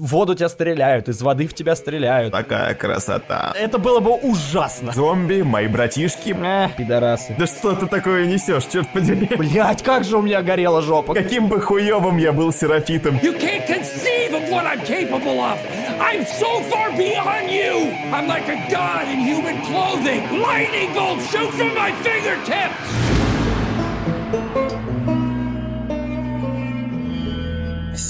В воду тебя стреляют, из воды в тебя стреляют. Такая красота. Это было бы ужасно. Зомби, мои братишки. Эх, пидорасы. Да что ты такое несешь, черт подери? Блять, как же у меня горела жопа. Каким бы хуёвым я был серафитом. You can't conceive of what I'm capable of. I'm so far beyond you. I'm like a god in human clothing. Lightning bolts shoot from my fingertips.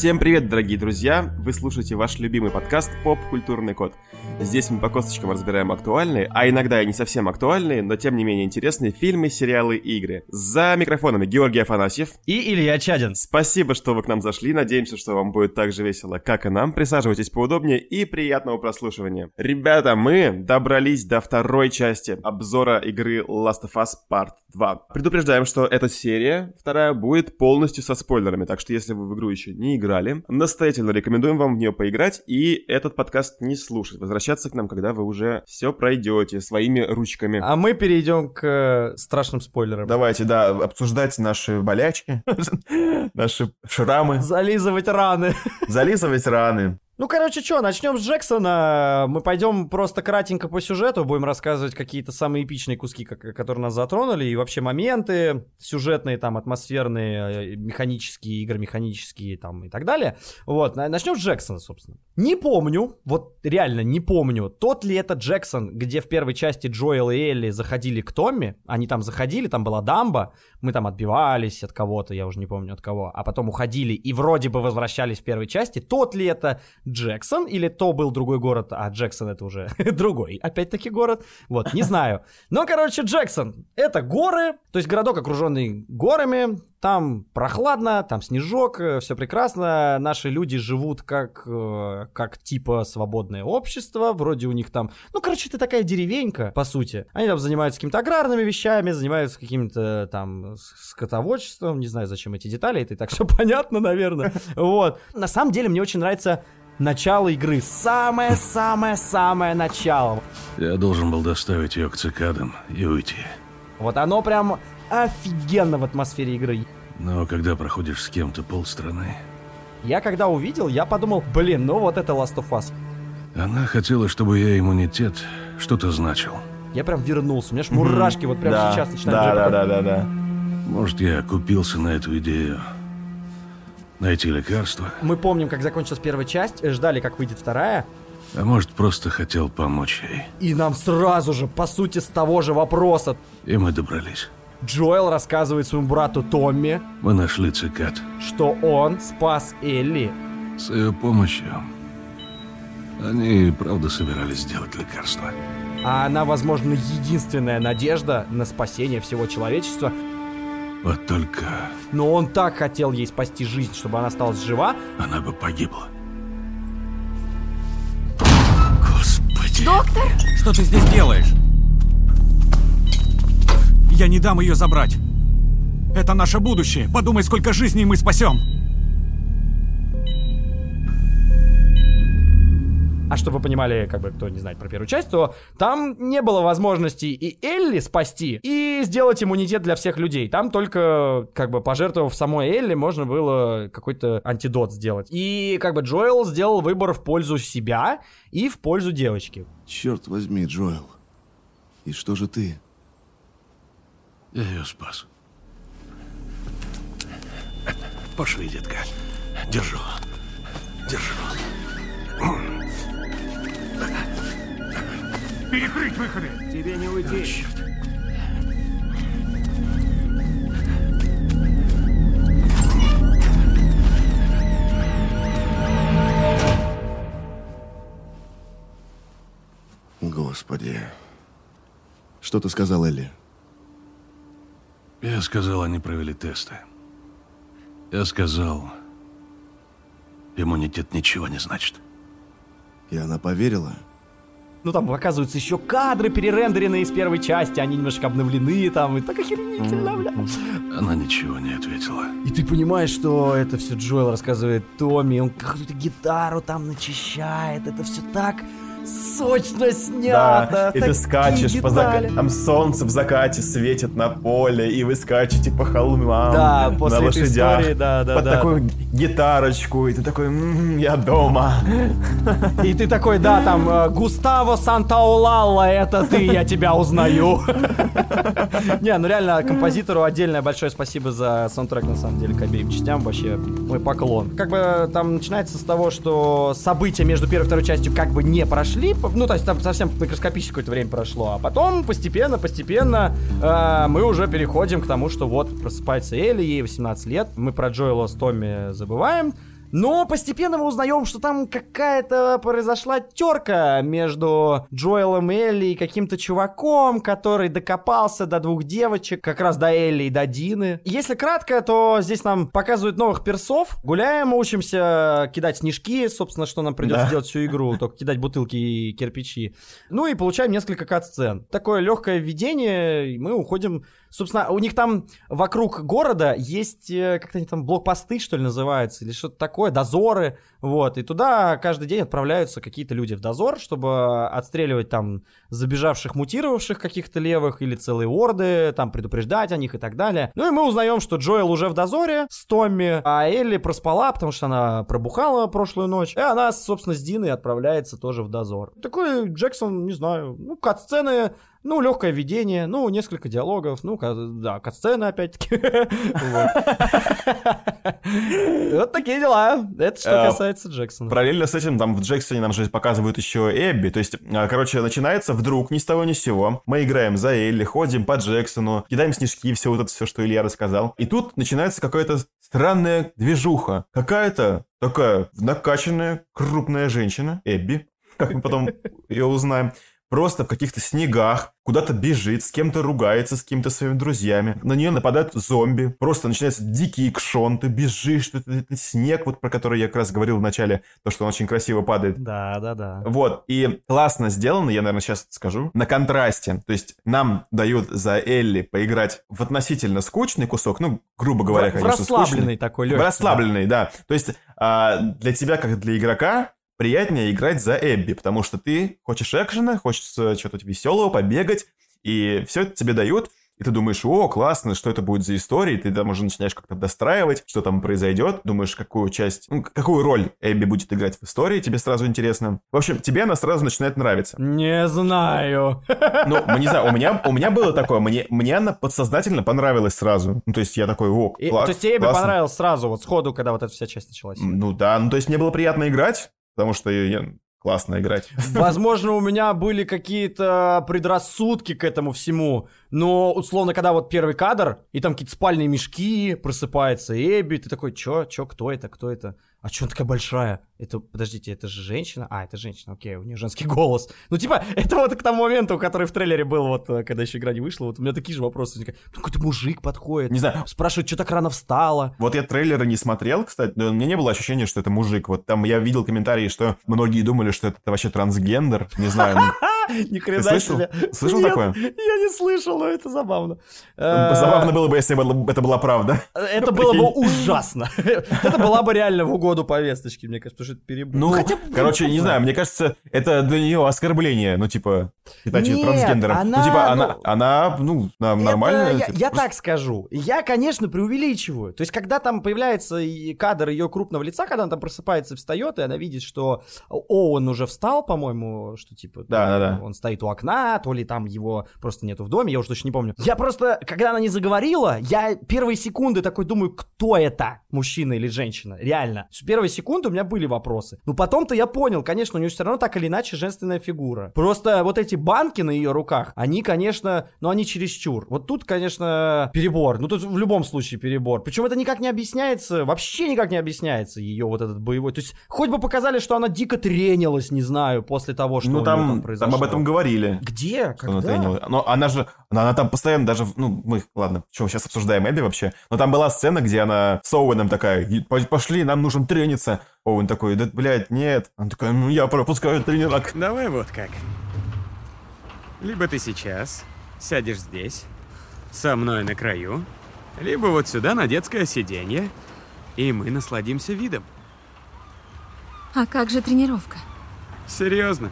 Всем привет, дорогие друзья! Вы слушаете ваш любимый подкаст «Поп-культурный код». Здесь мы по косточкам разбираем актуальные, а иногда и не совсем актуальные, но тем не менее интересные фильмы, сериалы и игры. За микрофонами Георгий Афанасьев. И Илья Чадин. Спасибо, что вы к нам зашли. Надеемся, что вам будет так же весело, как и нам. Присаживайтесь поудобнее и приятного прослушивания. Ребята, мы добрались до второй части обзора игры Last of Us Part 2. Предупреждаем, что эта серия, вторая, будет полностью со спойлерами, так что если вы в игру еще не играли, настоятельно рекомендуем вам в нее поиграть и этот подкаст не слушать. Возвращаться к нам, когда вы уже все пройдете своими ручками. А мы перейдем к э, страшным спойлерам. Давайте, да, обсуждать наши болячки, наши шрамы, Зализывать раны. зализывать раны. Ну, короче, что, начнем с Джексона. Мы пойдем просто кратенько по сюжету, будем рассказывать какие-то самые эпичные куски, которые нас затронули, и вообще моменты сюжетные, там, атмосферные, э, механические, игры механические, там, и так далее. Вот, на- начнем с Джексона, собственно. Не помню, вот реально не помню, тот ли это Джексон, где в первой части Джоэл и Элли заходили к Томми, они там заходили, там была дамба, мы там отбивались от кого-то, я уже не помню от кого, а потом уходили и вроде бы возвращались в первой части. Тот ли это Джексон или то был другой город, а Джексон это уже другой, опять-таки город. Вот, не знаю. Но, короче, Джексон — это горы, то есть городок, окруженный горами, там прохладно, там снежок, все прекрасно. Наши люди живут как, э, как типа свободное общество. Вроде у них там... Ну, короче, это такая деревенька, по сути. Они там занимаются какими-то аграрными вещами, занимаются каким-то там с- скотоводчеством. Не знаю, зачем эти детали. Это и так все понятно, наверное. Вот. На самом деле, мне очень нравится начало игры. Самое-самое-самое начало. Я должен был доставить ее к цикадам и уйти. Вот оно прям офигенно в атмосфере игры. Но когда проходишь с кем-то полстраны... Я когда увидел, я подумал, блин, ну вот это Last of Us. Она хотела, чтобы я иммунитет что-то значил. Я прям вернулся, у меня ж мурашки вот прямо да, сейчас начинают. да, да, да, да, да. Может, я купился на эту идею. Найти лекарство. Мы помним, как закончилась первая часть, ждали, как выйдет вторая, А может, просто хотел помочь ей. и нам сразу же, по сути, с того же вопроса, И мы добрались. Джоэл рассказывает своему брату Томми, Мы нашли цикад. что он спас Элли. С ее помощью они и правда собирались сделать лекарство. А она, возможно, единственная надежда на спасение всего человечества. Вот только Но он так хотел ей спасти жизнь, чтобы она осталась жива. она бы погибла. Господи. Доктор? Что ты здесь делаешь? Я не дам ее забрать. Это наше будущее. Подумай, сколько жизней мы спасем. А чтобы вы понимали, как бы, кто не знает про первую часть, то там не было возможности и Элли спасти, и сделать иммунитет для всех людей. Там только, как бы, пожертвовав самой Элли, можно было какой-то антидот сделать. И, как бы, Джоэл сделал выбор в пользу себя и в пользу девочки. Черт возьми, Джоэл. И что же ты? Я ее спас. Пошли, детка. Держу. Держу. Перекрыть выходы. Тебе не уйти. Черт. Господи. Что ты сказал, Элли? Я сказал, они провели тесты. Я сказал, иммунитет ничего не значит. И она поверила? Ну, там показываются еще кадры, перерендеренные из первой части, они немножко обновлены там, и так охеренительно, бля. Она ничего не ответила. И ты понимаешь, что это все Джоэл рассказывает Томми, он какую-то гитару там начищает, это все так Сочно снято. Да, и ты скачешь по закату. Там солнце в закате светит на поле, и вы скачете по холмам Да, на после этой лошадях. истории, да, да, под да. такую гитарочку, и ты такой, «М, я дома. И ты такой, да, там, э, Густаво Сантаулалла, это ты, я тебя узнаю. Не, ну реально, композитору отдельное большое спасибо за саундтрек, на самом деле, к обеим частям, вообще мой поклон. Как бы там начинается с того, что события между первой и второй частью как бы не прошли, ну, то есть там совсем микроскопическое какое-то время прошло, а потом постепенно, постепенно э, мы уже переходим к тому, что вот просыпается Элли, ей 18 лет, мы про Джоэла с Томми забываем, но постепенно мы узнаем, что там какая-то произошла терка между Джоэлом и Элли и каким-то чуваком, который докопался до двух девочек, как раз до Элли и до Дины. Если кратко, то здесь нам показывают новых персов. Гуляем, учимся кидать снежки, собственно, что нам придется Да. делать всю игру, только кидать бутылки и кирпичи. Ну и получаем несколько кат-сцен. Такое легкое введение, и мы уходим Собственно, у них там вокруг города есть, э, как-то они там блокпосты, что ли, называются, или что-то такое, дозоры, вот, и туда каждый день отправляются какие-то люди в дозор, чтобы отстреливать там забежавших, мутировавших каких-то левых или целые орды, там предупреждать о них и так далее. Ну и мы узнаем, что Джоэл уже в дозоре с Томми, а Элли проспала, потому что она пробухала прошлую ночь, и она, собственно, с Диной отправляется тоже в дозор. Такой Джексон, не знаю, ну, кат-сцены ну, легкое видение, ну, несколько диалогов, ну, да, катсцены опять-таки. Вот. Такие дела. Это что Э, касается Джексона. Параллельно с этим, там в Джексоне нам же показывают еще Эбби. То есть, а, короче, начинается вдруг ни с того ни с сего. Мы играем за Элли, ходим по Джексону, кидаем снежки, все вот это все, что Илья рассказал. И тут начинается какая-то странная движуха. Какая-то такая накачанная, крупная женщина, Эбби, как мы потом ее узнаем, просто в каких-то снегах, куда-то бежит, с кем-то ругается, с кем-то своими друзьями. На нее нападают зомби, просто начинается дикий экшон, ты бежишь, что это, это снег, вот про который я как раз говорил в начале, то, что он очень красиво падает. Да, да, да. Вот, и классно сделано, я, наверное, сейчас скажу, на контрасте. То есть нам дают за Элли поиграть в относительно скучный кусок, ну, грубо говоря, В- в конечно, скучный. расслабленный такой, В легкий. расслабленный, да. То есть а, для тебя, как для игрока, приятнее играть за Эбби, потому что ты хочешь экшена, хочется что-то веселого, побегать, и все это тебе дают, и ты думаешь, о, классно, что это будет за история, и ты там уже начинаешь как-то достраивать, что там произойдет, думаешь, какую часть, ну, какую роль Эбби будет играть в истории, тебе сразу интересно. В общем, тебе она сразу начинает нравиться. Не знаю. Ну, не знаю, у меня, у меня было такое, мне, мне она подсознательно понравилась сразу. Ну, то есть я такой, о, И- кла- То есть тебе Эбби классно. понравилось сразу, вот сходу, когда вот эта вся часть началась? Ну да, ну то есть мне было приятно играть, потому что я- классно играть. Возможно, у меня были какие-то предрассудки к этому всему, но, условно, когда вот первый кадр, и там какие-то спальные мешки, просыпается Эбби, ты такой, чё, чё, кто это, кто это? А чё она такая большая? Это, подождите, это же женщина? А, это женщина, окей, у нее женский голос. Ну, типа, это вот к тому моменту, который в трейлере был, вот, э, когда еще игра не вышла, вот у меня такие же вопросы возникают. Ну, Какой-то мужик подходит, Не знаю, спрашивает, что так рано встала. вот я трейлеры не смотрел, кстати, но у меня не было ощущения, что это мужик. Вот там я видел комментарии, что многие думали, что это вообще трансгендер. Не знаю, ну, Ни хрена слышал? себе. Слышал Нет, такое? Я не слышал, но это забавно. Э, Забавно было бы, если бы это была правда. Это было бы ужасно. Это была бы реально в угоду повесточки, мне кажется, потому что это перебор. Ну, короче, не знаю, мне кажется, это для нее оскорбление, ну, типа, ее Нет, трансгендером. она, ну, типа, она, ну, она, ну, на- Это нормально. я, типа, я просто- так скажу. Я, конечно, преувеличиваю. То есть, когда там появляется и кадр ее крупного лица, когда она там просыпается встает, и она видит, что Оуэн уже встал, по-моему, что типа Да, ну, да, да. он стоит у окна, то ли там его просто нету в доме, я уже точно не помню. Я просто, когда она не заговорила, я первые секунды такой думаю, кто это, мужчина или женщина, реально. С Первые секунды у меня были вопросы. Но потом-то я понял, конечно, у нее все равно так или иначе женственная фигура. Просто вот эти банки на ее руках, они, конечно, ну они чересчур. Вот тут, конечно, перебор. Ну тут в любом случае перебор. Причем это никак не объясняется, вообще никак не объясняется ее вот этот боевой. То есть хоть бы показали, что она дико тренилась, не знаю, после того, что Ну, там, там, произошло. там об этом говорили. Где? что она Когда? тренила. Но она же, она, она там постоянно даже, ну, мы, ладно, что, сейчас обсуждаем Эбби вообще, но там была сцена, где она с Оуэном такая, «И по- пошли, нам нужен трениться. Оуэн такой, да, блядь, нет. Она такая, ну, я пропускаю тренировок. Давай вот как. Либо ты сейчас сядешь здесь, со мной на краю, либо вот сюда на детское сиденье, и мы насладимся видом. А как же тренировка? Серьезно.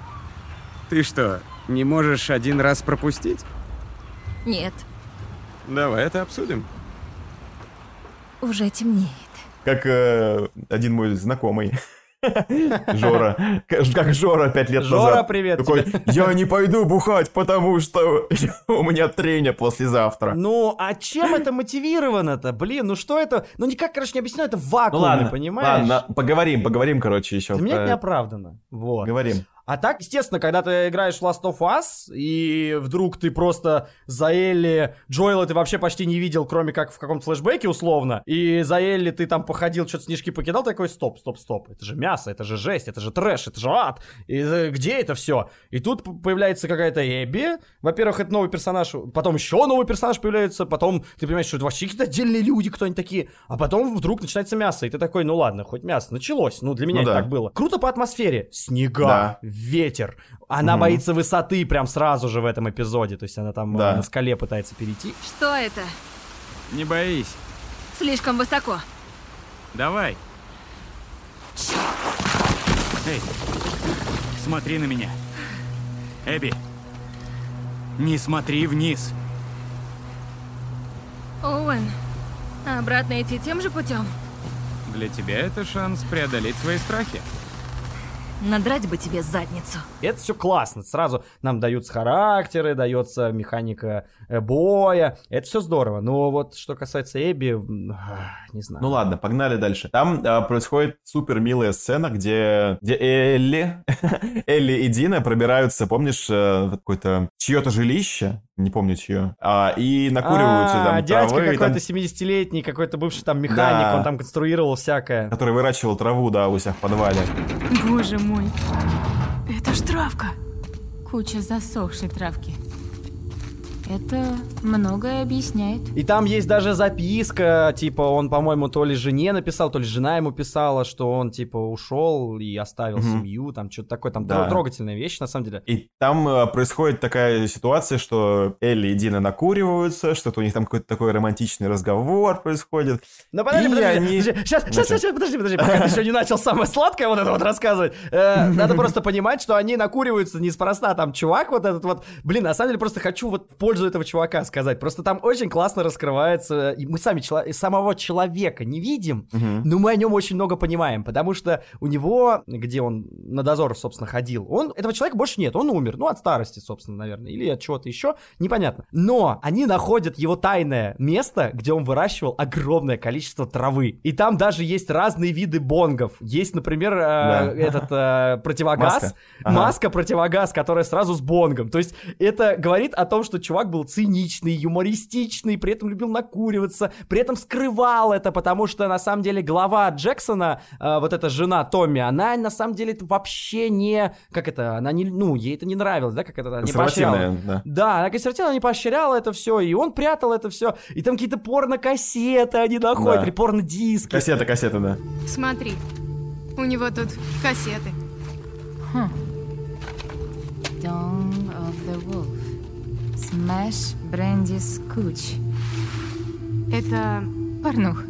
Ты что, не можешь один раз пропустить? Нет, Давай это обсудим. уже темнеет. Как э, один мой знакомый. Жора. Как Жора пять лет Жора, назад. привет Такой, я не пойду бухать, потому что у меня трения послезавтра. Ну, а чем это мотивировано-то? Блин, ну что это? Ну никак, короче, не объясню, это в Ну ладно, понимаешь? ладно, поговорим, поговорим, короче, еще. Для меня это про- не оправдано. Вот. Говорим. А так, естественно, когда ты играешь в Last of Us, и вдруг ты просто за Элли... Джоэла ты вообще почти не видел, кроме как в каком-то флешбеке условно, и за Элли ты там походил, что-то снежки покидал, такой, стоп, стоп, стоп, это же мясо, это же жесть, это же трэш, это же ад, и э, где это все? И тут появляется какая-то Эбби, во-первых, это новый персонаж, потом еще новый персонаж появляется, потом ты понимаешь, что это вообще какие-то отдельные люди, кто они такие, а потом вдруг начинается мясо, и ты такой, ну ладно, хоть мясо, началось, ну для меня Ну это да. так было. Круто по атмосфере, снега, Да. Ветер. Она Мгм. боится высоты прям сразу же в этом эпизоде. То есть она там э, Да. на скале пытается перейти. Что это? Не боись. Слишком высоко. Давай. Эй, смотри на меня. Эбби, не смотри вниз. Оуэн, обратно идти тем же путем? Для тебя это шанс преодолеть свои страхи. Надрать бы тебе задницу. Это все классно. Сразу нам даются характеры, дается механика боя. Это все здорово. Но вот что касается Эбби, не знаю. Ну ладно, погнали дальше. Там а, происходит супер милая сцена, где, где Элли, Элли и Дина пробираются, помнишь, э, в какое-то чье-то жилище, не помню чье, а, и накуриваются А, там дядька травы, и там, какой-то 70-летний, какой-то бывший там механик, Да. он там конструировал всякое. который выращивал траву, да, у себя в подвале. Боже мой. Это ж травка. Куча засохшей травки. Это многое объясняет. И там есть даже записка, типа, он, по-моему, то ли жене написал, то ли жена ему писала, что он, типа, ушел и оставил Мгм. семью, там, что-то такое, там, Да. тро- трогательная вещь, на самом деле. И там э, происходит такая ситуация, что Элли и Дина накуриваются, что-то у них там какой-то такой романтичный разговор происходит. Ну подожди, подожди, они- подожди. Сейчас, сейчас, сейчас, подожди, подожди, пока ты еще не начал самое сладкое вот это вот рассказывать. Э, Надо просто понимать, что они накуриваются неспроста. Там чувак вот этот вот, блин, на самом деле просто хочу вот в пользу этого чувака сказать. Просто там очень классно раскрывается, и мы сами чело- самого человека не видим, но мы о нем очень много понимаем, потому что у него, где он на дозор, собственно, ходил, он, этого человека больше нет, он умер, ну, от старости, собственно, наверное, или от чего-то еще, непонятно. Но они находят его тайное место, где он выращивал огромное количество травы. И там даже есть разные виды бонгов. Есть, например, э, Да. этот э, противогаз, Маска. маска, Ага. противогаз, которая сразу с бонгом. То есть это говорит о том, что чувак был циничный, юмористичный, при этом любил накуриваться, при этом скрывал это, потому что на самом деле глава Джексона, э, вот эта жена Томми, она на самом деле это вообще не, как это, она не, ну, ей это не нравилось, да, как это, не поощряла. Да. Да, она консервативная, она не поощряла это все, и он прятал это все, и там какие-то порно-кассеты они находят, Да. или порно-диски. Кассета, кассета, да. Смотри, у него тут кассеты. Dawn of the Wolf. Smash Brandy Scooch. Это Порнух.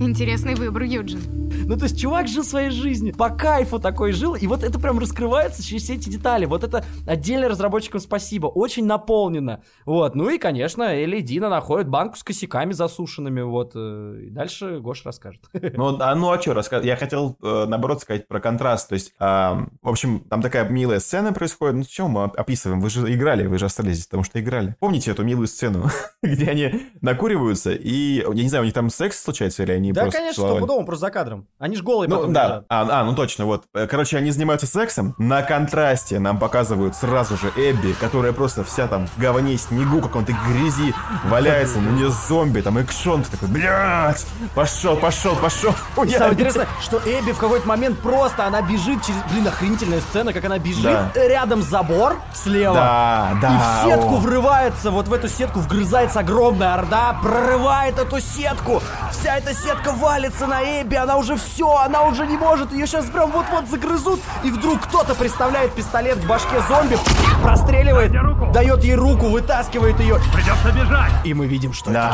Интересный выбор, Юджин. Ну, то есть чувак жил своей жизнью, по кайфу такой жил, и вот это прям раскрывается через все эти детали. Вот это отдельно разработчикам спасибо, очень наполнено. Вот, ну и, конечно, Элли и Дина находят банку с косяками засушенными, вот. э, И дальше Гош расскажет. Ну, а, ну а что рассказать? Я хотел, э, наоборот, сказать про контраст. То есть, а, в общем, там такая милая сцена происходит. Ну, чем мы описываем? Вы же играли, вы же остались здесь, потому что играли. Помните эту милую сцену, где они накуриваются, и, я не знаю, у них там секс случается, или они Да, просто конечно, целовали? стопудово, просто за кадром. Они ж голые Ну потом да, лежат. а, а, ну точно, вот. Э, Короче, они занимаются сексом. На контрасте нам показывают сразу же Эбби, которая просто вся там в говне, снегу, каком-то грязи валяется, на нее зомби, там экшон, ты такой, блядь, пошел, пошел, пошел. И Самое интересное, что Эбби в какой-то момент просто, она бежит через... Блин, охренительная сцена, как она бежит, Да. рядом забор слева. Да, да, И в сетку о. врывается, вот в эту сетку вгрызается огромная орда, прорывает эту сетку. Вся эта сетка валится на Эбби, она уже все, она уже не может, ее сейчас прям вот-вот загрызут, и вдруг кто-то приставляет пистолет к башке зомби, простреливает, дает ей руку, вытаскивает ее. Придется бежать. И мы видим, что Да.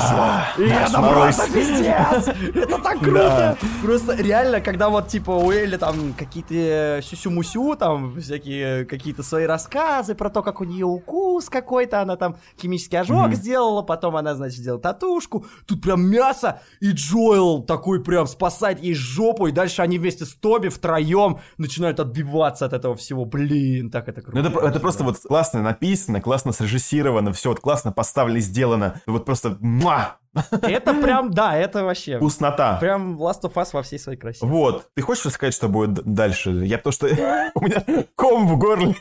это Джо. И Наш это просто пиздец! Это так круто! Просто реально, когда вот типа у Элли там какие-то э, сюсю-мусю, там всякие какие-то свои рассказы про то, как у нее укус какой-то, она там химический ожог сделала, потом она, значит, сделала татушку. Тут прям мясо, и Джоэл такой прям спасает ей жопу, и дальше они вместе с Тоби втроем начинают отбиваться от этого всего. Блин, так это круто. Ну, это, это просто вот классно написано, классно срежиссировано, все вот классно поставлено, сделано. Вот просто муа, Это прям, да, это вообще... вкуснота. Прям Last of Us во всей своей красе. Вот. Ты хочешь рассказать, что будет дальше? Я потому что у меня ком в горле.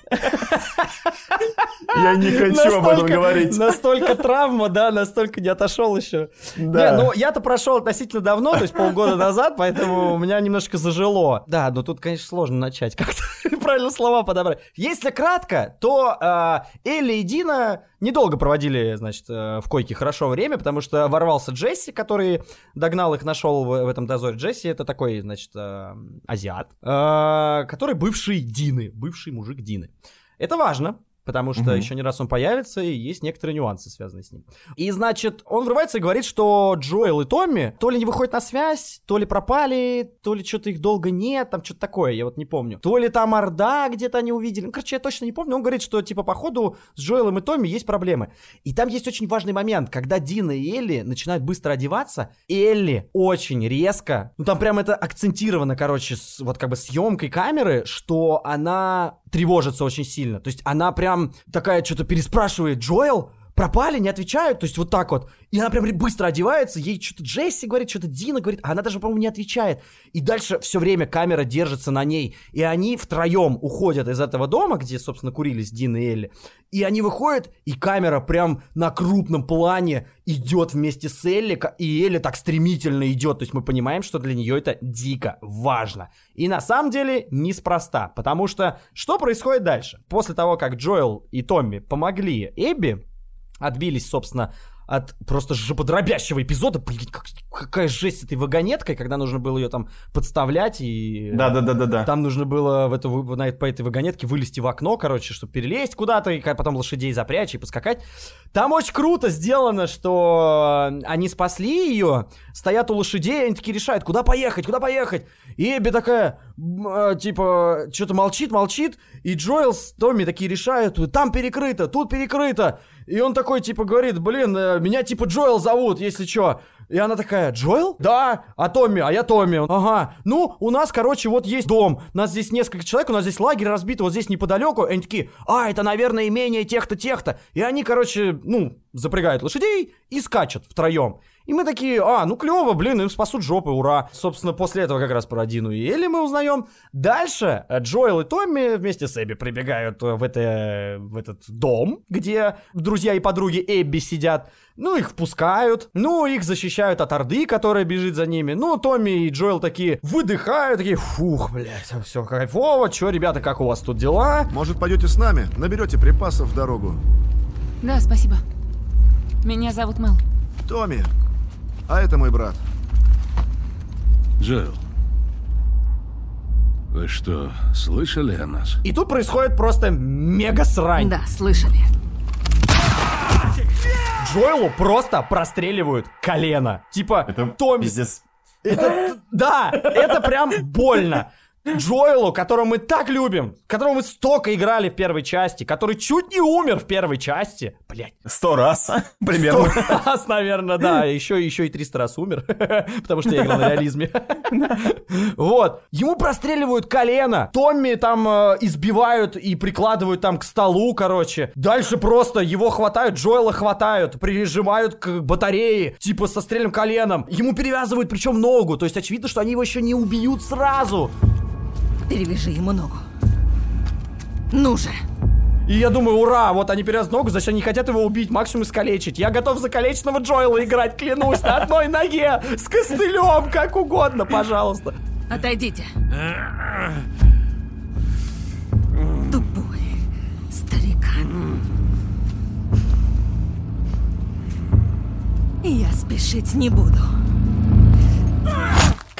Я не хочу об этом говорить. Настолько травма, да, настолько не отошел еще. Да. Не, ну я-то прошел относительно давно, то есть полгода назад, поэтому у меня немножко зажило. Да, но тут, конечно, сложно начать как-то правильно слова подобрать. Если кратко, то э, Элли и Дина недолго проводили, значит, э, в койке хорошо время, потому что ворвался Джесси, который догнал их, нашел в, в этом дозоре. Джесси это такой, значит, э, азиат, э, который бывший Дины, бывший мужик Дины. Это важно, потому что Мгм. еще не раз он появится, и есть некоторые нюансы, связанные с ним. И, значит, он врывается и говорит, что Джоэл и Томми то ли не выходят на связь, то ли пропали, то ли что-то их долго нет, там что-то такое, я вот не помню. То ли там Орда где-то они увидели. Ну, короче, я точно не помню. Он говорит, что, типа, походу с Джоэлом и Томми есть проблемы. И там есть очень важный момент, когда Дина и Элли начинают быстро одеваться, Элли очень резко, ну там прям это акцентировано, короче, с, вот как бы съемкой камеры, что она тревожится очень сильно. То есть она прям такая что-то переспрашивает, Джоэл, пропали, не отвечают, то есть вот так вот. И она прям быстро одевается, ей что-то Джесси говорит, что-то Дина говорит, а она даже, по-моему, не отвечает. И дальше все время камера держится на ней, и они втроем уходят из этого дома, где, собственно, курились Дина и Элли. И они выходят, и камера прям на крупном плане идет вместе с Элли, и Элли так стремительно идет. То есть мы понимаем, что для нее это дико важно. И на самом деле неспроста, потому что что происходит дальше? После того, как Джоэл и Томми помогли Эбби, отбились, собственно, от просто жоподробящего эпизода. Блин, как- какая жесть с этой вагонеткой, когда нужно было ее там подставлять и... Да-да-да-да-да. Там нужно было в эту, на, по этой вагонетке вылезти в окно, короче, чтобы перелезть куда-то, и потом лошадей запрячь и поскакать. Там очень круто сделано, что они спасли ее, стоят у лошадей, они такие решают, куда поехать, куда поехать. И Эбби такая, э, типа, что-то молчит, молчит, и Джоэл с Томми такие решают, там перекрыто, тут перекрыто. И он такой, типа, говорит, блин, э, меня типа Джоэл зовут, если что. И она такая, Джоэл? Да. А Томми? А я Томми. Ага. Ну, у нас, короче, вот есть дом. У нас здесь несколько человек, у нас здесь лагерь разбит, вот здесь неподалеку. И они такие, а, это, наверное, имение тех-то, тех-то. И они, короче, ну, запрягают лошадей и скачут втроем. И мы такие, а, ну клево, блин, им спасут жопы, ура. Собственно, после этого как раз про Дину и Элли мы узнаем. Дальше Джоэл и Томми вместе с Эбби прибегают э, в, это, в этот дом, где друзья и подруги Эбби сидят. Ну, их впускают, ну, их защищают от Орды, которая бежит за ними. Ну, Томми и Джоэл такие выдыхают, такие, фух, блядь, все кайфово. Че, ребята, как у вас тут дела? Может, пойдете с нами? Наберете припасов в дорогу. Да, спасибо. Меня зовут Мел. Томми, а это мой брат. Джоэл, вы что, слышали о нас? И тут происходит просто мега срань. Да, слышали. Джоэлу просто простреливают колено. Типа, Это Томми... пиздец. Это, да, это прям больно. Джоэлу, которого мы так любим, которого мы столько играли в первой части, который чуть не умер в первой части. Блять. Сто раз, примерно. Сто раз, наверное, да. Еще, еще и 300 раз умер. Потому что я играл на реализме. Вот. Ему простреливают колено. Томми там э, избивают и прикладывают там к столу, короче. Дальше просто его хватают, Джоэла хватают, прижимают к батарее, типа со стрельным коленом. Ему перевязывают причем ногу. То есть очевидно, что они его еще не убьют сразу. Перевяжи ему ногу. Ну же. И я думаю, ура, вот они перевязывают ногу, значит, они хотят его убить, максимум искалечить. Я готов за калеченного Джоэла играть, клянусь, на одной ноге, с костылем, как угодно, пожалуйста. Отойдите. Тупой старикан. Я спешить не буду.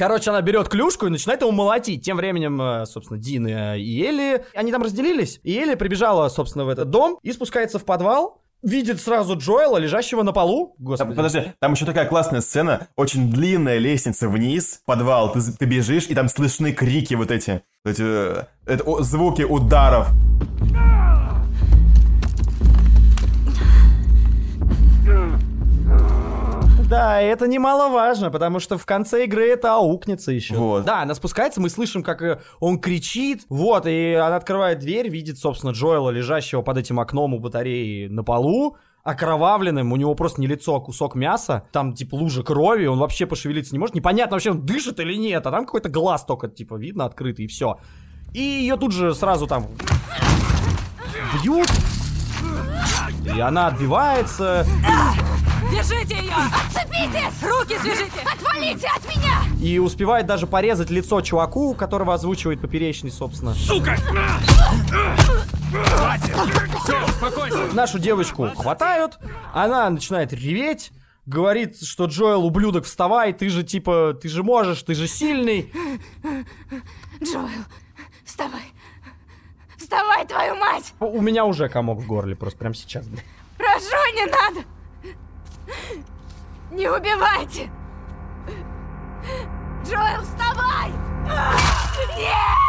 Короче, она берет клюшку и начинает его молотить. Тем временем, э, собственно, Дин э, и Элли, они там разделились. И Элли прибежала, собственно, в этот дом и спускается в подвал. Видит сразу Джоэла, лежащего на полу. Господи. Подожди, там еще такая классная сцена, очень длинная лестница вниз, подвал, ты, ты бежишь, и там слышны крики вот эти, вот эти э, это, о, звуки ударов. Да, это немаловажно, потому что в конце игры это аукнется еще. Вот. Да, она спускается, мы слышим, как э, он кричит, вот, и она открывает дверь, видит, собственно, Джоэла, лежащего под этим окном у батареи на полу, окровавленным, у него просто не лицо, а кусок мяса, там, типа, лужа крови, он вообще пошевелиться не может, непонятно вообще, он дышит или нет, а там какой-то глаз только, типа, видно открытый, и все. И ее тут же сразу там бьют, и она отбивается, Держите ее! Отцепитесь! Руки свяжите! Отвалите от меня! и успевает даже порезать лицо чуваку, которого озвучивает поперечный, собственно. Сука! Хватит! Все, успокойся! Нашу девочку хватают, она начинает реветь, говорит, что Джоэл ублюдок, вставай, ты же типа, ты же можешь, ты же сильный. Джоэл, вставай! Вставай, твою мать! У меня уже комок в горле просто прямо сейчас. блин. Прошу, не надо! Не убивайте! Джоэл, вставай! Нет!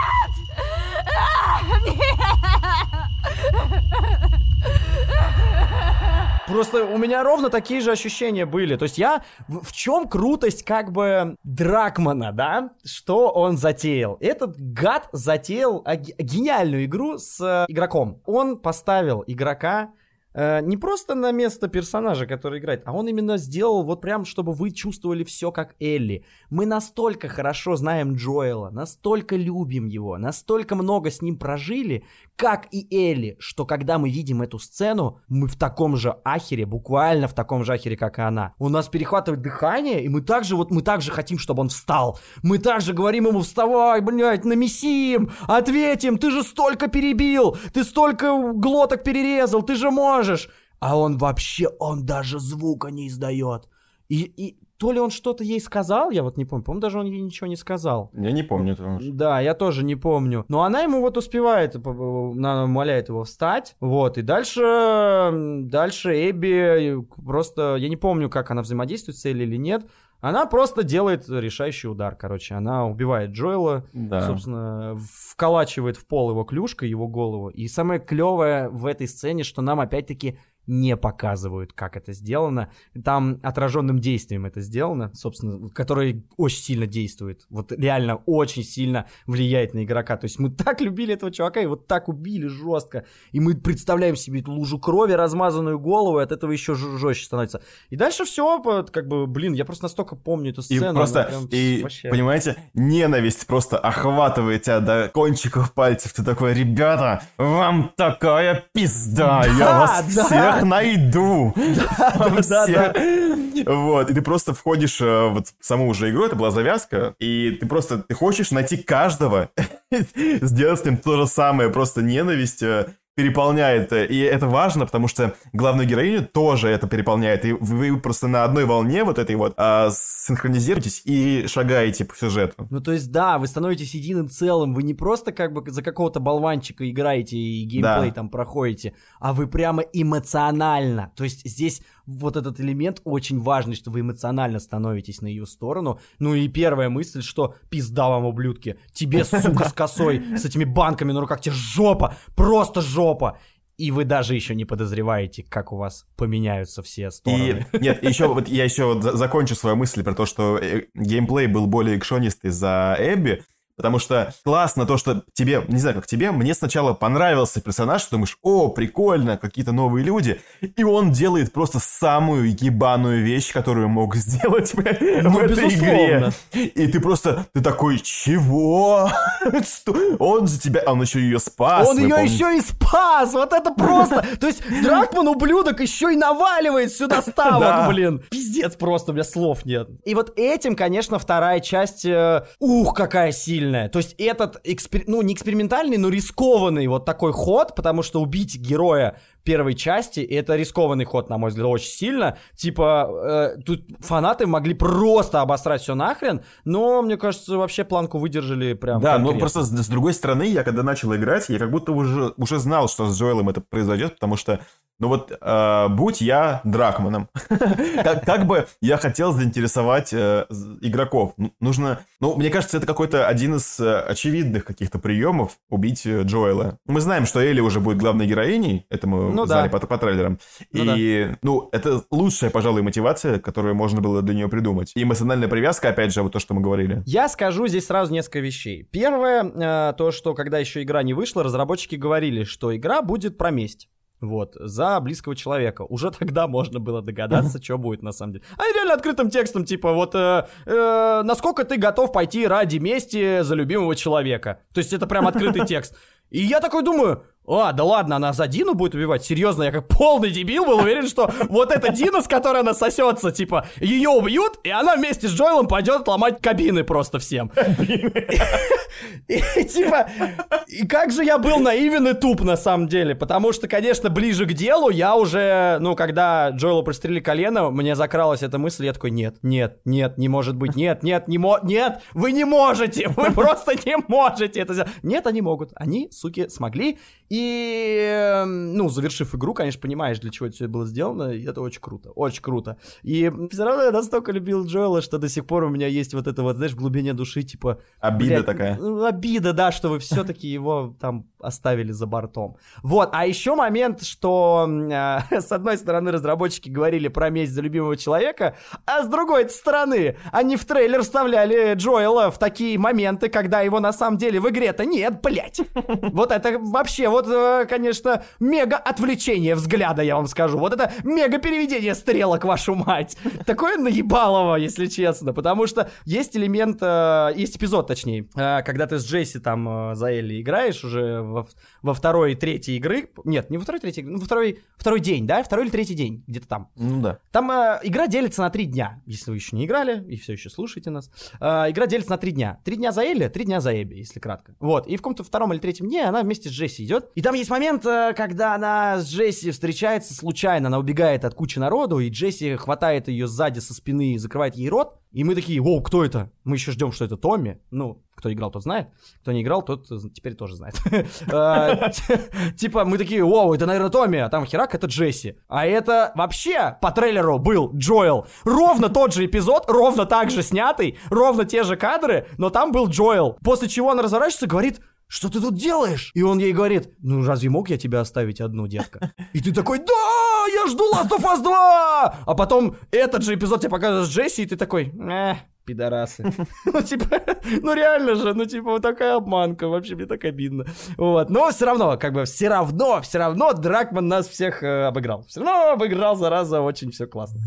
Просто у меня ровно такие же ощущения были. То есть я... В, чем крутость как бы Дракмана, да? Что он затеял? Этот гад затеял гениальную игру с э, игроком. Он поставил игрока э, не просто на место персонажа, который играет, а он именно сделал вот прям, чтобы вы чувствовали все как Элли. Мы настолько хорошо знаем Джоэла, настолько любим его, настолько много с ним прожили, как и Элли, что когда мы видим эту сцену, мы в таком же ахере, буквально в таком же ахере, как и она. У нас перехватывает дыхание, и мы также вот, мы также хотим, чтобы он встал. Мы также говорим ему, вставай, блядь, намесим, ответим, ты же столько перебил, ты столько глоток перерезал, ты же можешь. А он вообще, он даже звука не издает. И, и то ли он что-то ей сказал, я вот не помню, по-моему, даже он ей ничего не сказал. Я не помню этого. Да, я тоже не помню. Но она ему вот успевает, п- она умоляет его встать. Вот, и дальше, дальше Эбби просто, я не помню, как она взаимодействует с Элли или нет. Она просто делает решающий удар, короче. Она убивает Джоэла, Да. собственно, вколачивает в пол его клюшкой, его голову. И самое клевое в этой сцене, что нам опять-таки не показывают, как это сделано. Там отраженным действием это сделано, собственно, которое очень сильно действует. Вот реально очень сильно влияет на игрока. То есть мы так любили этого чувака, и вот так убили жестко. И мы представляем себе эту лужу крови, размазанную голову, и от этого еще жестче становится. И дальше все, как бы, блин, я просто настолько помню эту И сцену. она просто, прям и, вообще- понимаете, ненависть просто охватывает тебя до кончиков пальцев. Ты такой, ребята, вам такая пизда, я Да, вас да. всех найду. Вам да, всех». Вот, и ты просто входишь э, вот в саму уже игру, это была завязка, и ты просто, ты хочешь найти каждого, сделать с ним то же самое, просто ненависть э, переполняет, э, и это важно, потому что главную героиню тоже это переполняет, и вы просто на одной волне вот этой вот а, синхронизируетесь и шагаете по сюжету. Ну, то есть, да, вы становитесь единым целым, вы не просто как бы за какого-то болванчика играете и геймплей Да. там проходите, а вы прямо эмоционально. То есть здесь вот этот элемент очень важный, что вы эмоционально становитесь на ее сторону. Ну и первая мысль, что пизда вам, ублюдки, тебе, сука, с косой, с этими банками на руках, тебе жопа, просто жопа. И вы даже еще не подозреваете, как у вас поменяются все И стороны. нет, еще вот я еще вот за- закончу свою мысль про то, что э, геймплей был более экшонистый за Эбби, потому что классно то, что тебе, не знаю, как тебе, мне сначала понравился персонаж, что думаешь, о, прикольно, какие-то новые люди, и он делает просто самую ебаную вещь, которую мог сделать в Ну, этой безусловно. игре. И ты просто, ты такой, чего? Что? Он же тебя, он еще ее спас. Он ее помните? еще и спас! Вот это просто! То есть Дракман, ублюдок, еще и наваливает сюда ставок, Да. блин! Пиздец просто, у меня слов нет. И вот этим, конечно, вторая часть, э, ух, какая сильная. То есть этот, экспер- ну, не экспериментальный, но рискованный вот такой ход, потому что убить героя первой части, и это рискованный ход, на мой взгляд, очень сильно. Типа, э, тут фанаты могли просто обосрать все нахрен, но, мне кажется, вообще планку выдержали прям Да, но конкретно. просто с, с другой стороны, я когда начал играть, я как будто уже, уже знал, что с Джоэлом это произойдет, потому что, ну вот, э, будь я Дракманом, как, как бы я хотел заинтересовать э, игроков. Нужно, ну, мне кажется, это какой-то один из э, очевидных каких-то приемов убить э, Джоэла. Мы знаем, что Элли уже будет главной героиней, это мы Ну знали да. по, по трейлерам. Ну и, ну, это лучшая, пожалуй, мотивация, которую можно было для нее придумать. И эмоциональная привязка, опять же, вот то, что мы говорили. Я скажу здесь сразу несколько вещей. Первое, э, то, что когда еще игра не вышла, разработчики говорили, что игра будет про месть. Вот, за близкого человека. Уже тогда можно было догадаться, что будет на самом деле. А реально открытым текстом, типа, вот, э, э, насколько ты готов пойти ради мести за любимого человека. То есть это прям открытый текст. И я такой думаю, а, да ладно, она за Дину будет убивать? Серьезно, я как полный дебил был уверен, что вот эта Дина, с которой она сосется, типа, ее убьют, и она вместе с Джоэлом пойдет ломать кабины просто всем. И, типа, и как же я был наивен и туп на самом деле, потому что, конечно, ближе к делу я уже, ну, когда Джоэлу прострелили колено, мне закралась эта мысль, я такой, нет, нет, нет, не может быть, нет, нет, не мо... нет, вы не можете, вы просто не можете это сделать. Нет, они могут, они, суки, смогли, и, эм, ну, завершив игру, конечно, понимаешь, для чего это все было сделано, и это очень круто, очень круто. И все равно я настолько любил Джоэла, что до сих пор у меня есть вот это вот, знаешь, в глубине души, типа... Обида блядь, такая. ну, Обида, да, что вы все-таки его там оставили за бортом. Вот, а еще момент, что а, с одной стороны разработчики говорили про месть за любимого человека, а с другой стороны они в трейлер вставляли Джоэла в такие моменты, когда его на самом деле в игре-то нет, блять. Вот это вообще, вот, э, конечно, мега отвлечение взгляда, я вам скажу. Вот это мега переведение стрелок, вашу мать. Такое наебалово, если честно, потому что есть элемент, э, есть эпизод, точнее, э, когда ты с Джесси там за Элли играешь уже во, во второй, третьей игры. Нет, не во второй, третьей, ну, во второй, второй день, да? Второй или третий день, где-то там. Ну да. Там игра делится на три дня, если вы еще не играли и все еще слушаете нас. Игра делится на три дня. Три дня за Элли, три дня за Эбби, если кратко. Вот, и в каком-то втором или третьем дне она вместе с Джесси идет. И там есть момент, э, когда она с Джесси встречается случайно, она убегает от кучи народу, и Джесси хватает ее сзади со спины и закрывает ей рот. И мы такие, воу, кто это? Мы еще ждем, что это Томми. Ну, кто играл, тот знает. Кто не играл, тот теперь тоже знает. Э, Типа, мы такие, вау, это, наверное, Томми, а там херак, это Джесси. А это вообще по трейлеру был Джоэл. Ровно тот же эпизод, ровно так же снятый, ровно те же кадры, но там был Джоэл. После чего она разворачивается и говорит, что ты тут делаешь? И он ей говорит, ну разве мог я тебя оставить одну, детка? И ты такой, да, я жду Last of Us 2! А потом этот же эпизод тебе показывает Джесси, и ты такой, э, пидорасы. Ну, типа, ну реально же, ну, типа, вот такая обманка, вообще мне так обидно. Вот, но все равно, как бы, все равно, все равно Дракман нас всех э, обыграл. Все равно обыграл, зараза, очень все классно.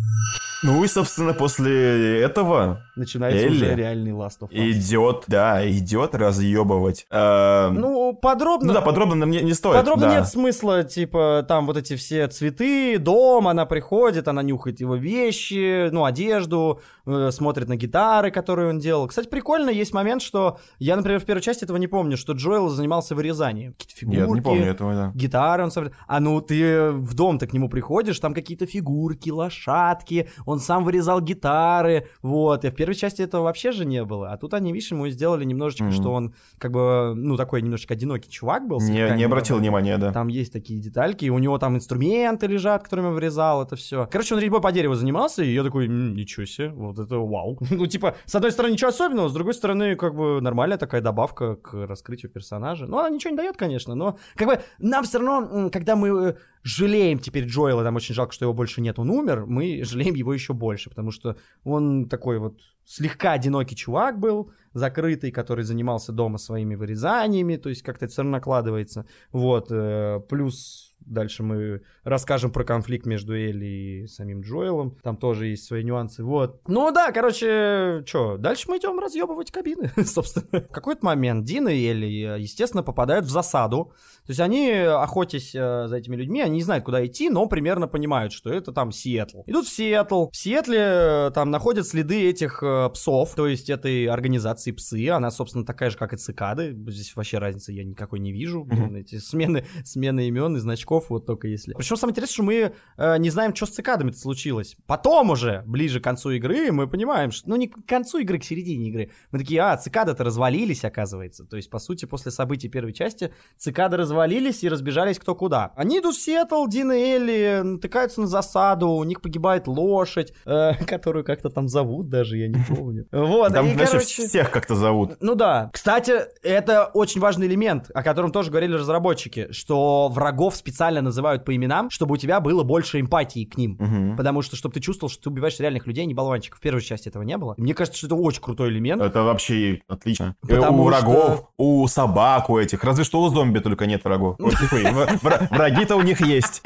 Ну и, собственно, после этого Начинается Элли уже реальный Last of Us. идет, да, идет разъебывать. Эм, Ну, подробно... ну да, подробно нам не, не стоит. Подробно да. нет смысла, типа, там вот эти все цветы, дом, она приходит, она нюхает его вещи, ну, одежду, э, смотрит на гитары, которые он делал. Кстати, прикольно, есть момент, что я, например, в первой части этого не помню, что Джоэл занимался вырезанием. Какие-то фигурки. Нет, не помню этого, да. Гитары он собрал. А ну ты в дом-то к нему приходишь, там какие-то фигурки, лошадки, он сам вырезал гитары, вот. И в первой части этого вообще же не было. А тут они, видишь, ему сделали немножечко, Мгм. что он как бы, ну, такой немножечко одинокий чувак был. Не, не обратил внимания, да. Там есть такие детальки, и у него там инструменты лежат, которыми он вырезал это все. Короче, он резьбой по дереву занимался, и я такой, «М, ничего себе, вот это вау. Ну, типа, с одной стороны, ничего особенного, с другой стороны, как бы нормальная такая добавка к раскрытию персонажа. Ну, она ничего не дает, конечно, но как бы нам все равно, когда мы э, жалеем теперь Джоэла, нам очень жалко, что его больше нет, он умер, мы жалеем его еще больше, потому что он такой вот слегка одинокий чувак был, закрытый, который занимался дома своими вырезаниями, то есть как-то это все равно накладывается. Вот, э, плюс дальше мы расскажем про конфликт между Элли и самим Джоэлом, там тоже есть свои нюансы, вот. Ну да, короче, что, дальше мы идем разъебывать кабины, собственно. В какой-то момент Дина и Элли, естественно, попадают в засаду, то есть они, охотясь э, за этими людьми, они не знают, куда идти, но примерно понимают, что это там Сиэтл. Идут в Сиэтл. В Сиэтле э, там находят следы этих э, псов, то есть этой организации псы. Она, собственно, такая же, как и цикады. Здесь вообще разницы я никакой не вижу. Блин, Эти смены, смены имен и значков врагов, вот только если. Причем самое интересное, что мы э, не знаем, что с цикадами случилось. Потом уже, ближе к концу игры, мы понимаем, что... Ну, не к концу игры, к середине игры. Мы такие, а, цикады-то развалились, оказывается. То есть, по сути, после событий первой части, цикады развалились и разбежались кто куда. Они идут в Сиэтл, Дин и Элли натыкаются на засаду, у них погибает лошадь, э, которую как-то там зовут даже, я не помню. Вот, Там, и, знаешь, короче... всех как-то зовут. Ну да. Кстати, это очень важный элемент, о котором тоже говорили разработчики, что врагов специально называют по именам, чтобы у тебя было больше эмпатии к ним. Мгм. Потому что, чтобы ты чувствовал, что ты убиваешь реальных людей, а не болванчиков. В первой части этого не было. Мне кажется, что это очень крутой элемент. Это вообще отлично. Потому у что- врагов, у собак, у этих. Разве что у зомби только нет врагов. Враги-то у них есть.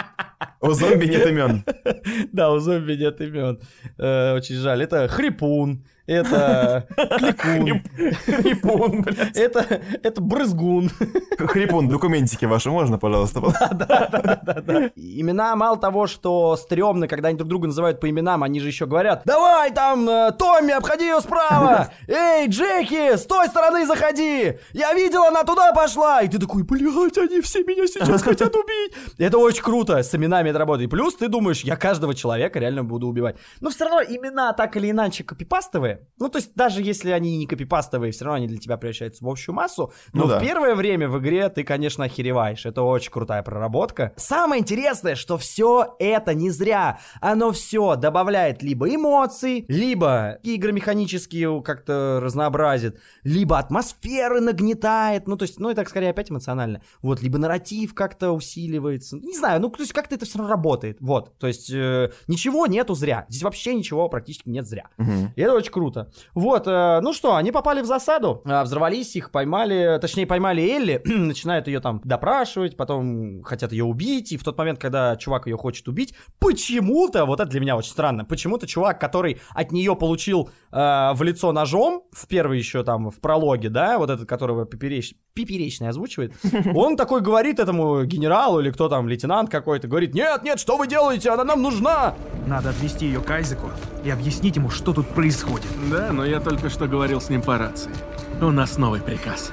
У зомби нет имен. Да, у зомби нет имен. Э, Очень жаль. Это Хрипун, это Кликун, Хрипун, блядь. это, это Брызгун. Хрипун, документики ваши можно, пожалуйста? Имена мало того, что стрёмно, когда они друг друга называют по именам, они же еще говорят «Давай там, э, Томми, обходи ее справа! Эй, Джеки, с той стороны заходи! Я видел, она туда пошла!» И ты такой «Блядь, они все меня сейчас хотят убить!» Это очень круто, с именами это работает. Плюс ты думаешь, я каждого человека реально буду убивать. Но все равно имена так или иначе копипастовые. Ну, то есть даже если они не копипастовые, все равно они для тебя превращаются в общую массу. Но Ну да. в первое время в игре ты, конечно, охереваешь. Это очень крутая проработка. Самое интересное, что все это не зря. Оно все добавляет либо эмоций, либо игры механические как-то разнообразит, либо атмосферы нагнетает. Ну, то есть, ну, это скорее опять эмоционально. Вот, либо нарратив как-то усиливается. Не знаю, ну, то есть как-то это все равно работает. Вот, то есть э, ничего нету зря. Здесь вообще ничего практически нет зря. И это очень круто. Вот, э, ну что, они попали в засаду, э, взорвались, их поймали, точнее, поймали Элли, начинают ее там допрашивать, потом хотят ее убить, и в тот момент, когда чувак ее хочет убить, почему-то, вот это для меня очень странно, почему-то чувак, который от нее получил э, в лицо ножом, в первый еще там, в прологе, да, вот этот, которого попереч... Пиперечный озвучивает, он такой говорит этому генералу или кто там, лейтенант какой-то, говорит, нет, нет, что вы делаете, она нам нужна. Надо отвезти ее к Айзеку и объяснить ему, что тут происходит. Да, но я только что говорил с ним по рации. У нас новый приказ.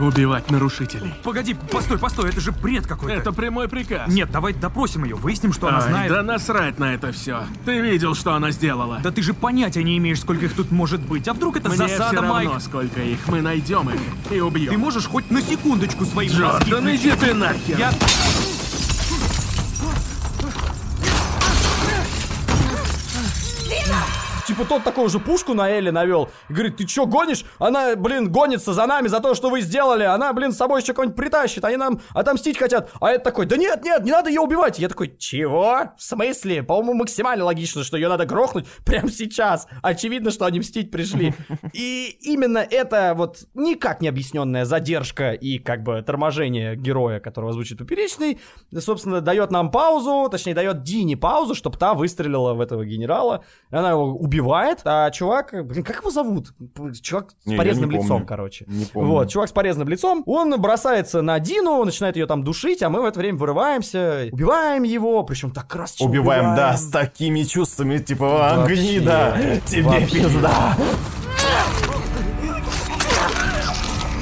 Убивать нарушителей. Погоди, постой, постой, это же бред какой-то. Это прямой приказ. Нет, давай допросим ее, выясним, что она Ай, знает. Да насрать на это все. Ты видел, что она сделала. Да ты же понятия не имеешь, сколько их тут может быть. А вдруг это Мне засада, все равно, Майк? сколько их. Мы найдем их и убьем. Ты можешь хоть на секундочку свои мозги Джордан, иди включить? ты нахер. Я... Типа тот такую же пушку на Элли навел. И говорит, ты чё гонишь? Она, блин, гонится за нами, за то, что вы сделали. Она, блин, с собой еще кого-нибудь притащит. Они нам отомстить хотят. А это такой, да нет, нет, не надо ее убивать. Я такой, чего? В смысле? По-моему, максимально логично, что ее надо грохнуть прямо сейчас. Очевидно, что они мстить пришли. И именно это вот никак не объясненная задержка и как бы торможение героя, которого звучит поперечный, собственно, дает нам паузу, точнее, дает Дине паузу, чтобы та выстрелила в этого генерала. Она его убивает, а чувак, блин, как его зовут? Чувак с Не, порезанным не помню. лицом, короче. Не помню. Вот, чувак с порезанным лицом, он бросается на Дину, начинает ее там душить, а мы в это время вырываемся, убиваем его, причем так красочно Убиваем, да, с такими чувствами, типа, «А, Вообще, гнида, тебе вообще. пизда.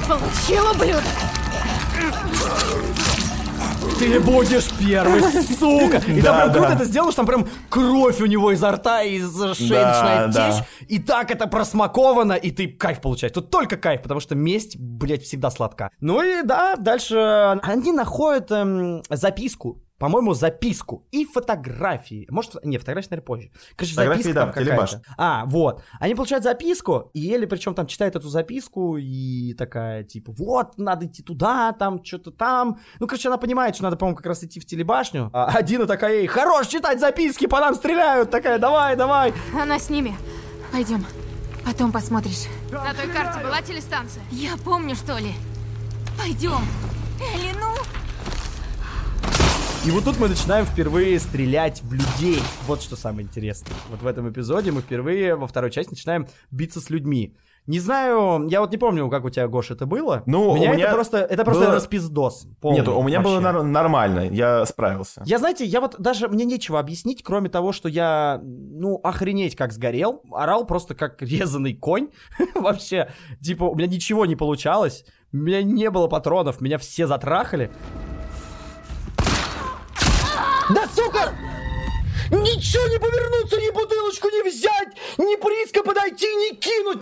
Получил, ублюдок! Ты будешь первый, сука! И там прям круто это сделано, что там прям кровь у него изо рта, из шеи начинает течь. И так это просмаковано, и ты кайф получаешь. Тут только кайф, потому что месть, блядь, всегда сладка. Ну и да, дальше они находят эм, записку. По-моему, записку и фотографии. Может, не, фотографии, наверное, позже. Короче, Фотографии, записка да, там какая-то. А, вот. Они получают записку, и Элли причем там читает эту записку, и такая, типа, вот, надо идти туда, там, что-то там. Ну, короче, она понимает, что надо, по-моему, как раз идти в телебашню. А Дина такая, ей, хорош читать записки, по нам стреляют. Такая, давай, давай. Она с ними. Пойдем. Потом посмотришь. На той карте была телестанция? Я помню, что ли. Пойдем. Элли, ну. И вот тут мы начинаем впервые стрелять в людей. Вот что самое интересное. Вот в этом эпизоде мы впервые во второй части начинаем биться с людьми. Не знаю, я вот не помню, как у тебя, Гош, это было. Ну, меня у меня это просто, это просто было- распиздос. полный Нет, у меня было вообще. нар- нормально, я справился. Я, знаете, я вот даже мне нечего объяснить, кроме того, что я, ну, охренеть как сгорел, орал просто как резанный конь. Вообще, типа, у меня ничего не получалось, у меня не было патронов, меня все затрахали. Да сука! Ничего не повернуться, ни бутылочку не взять,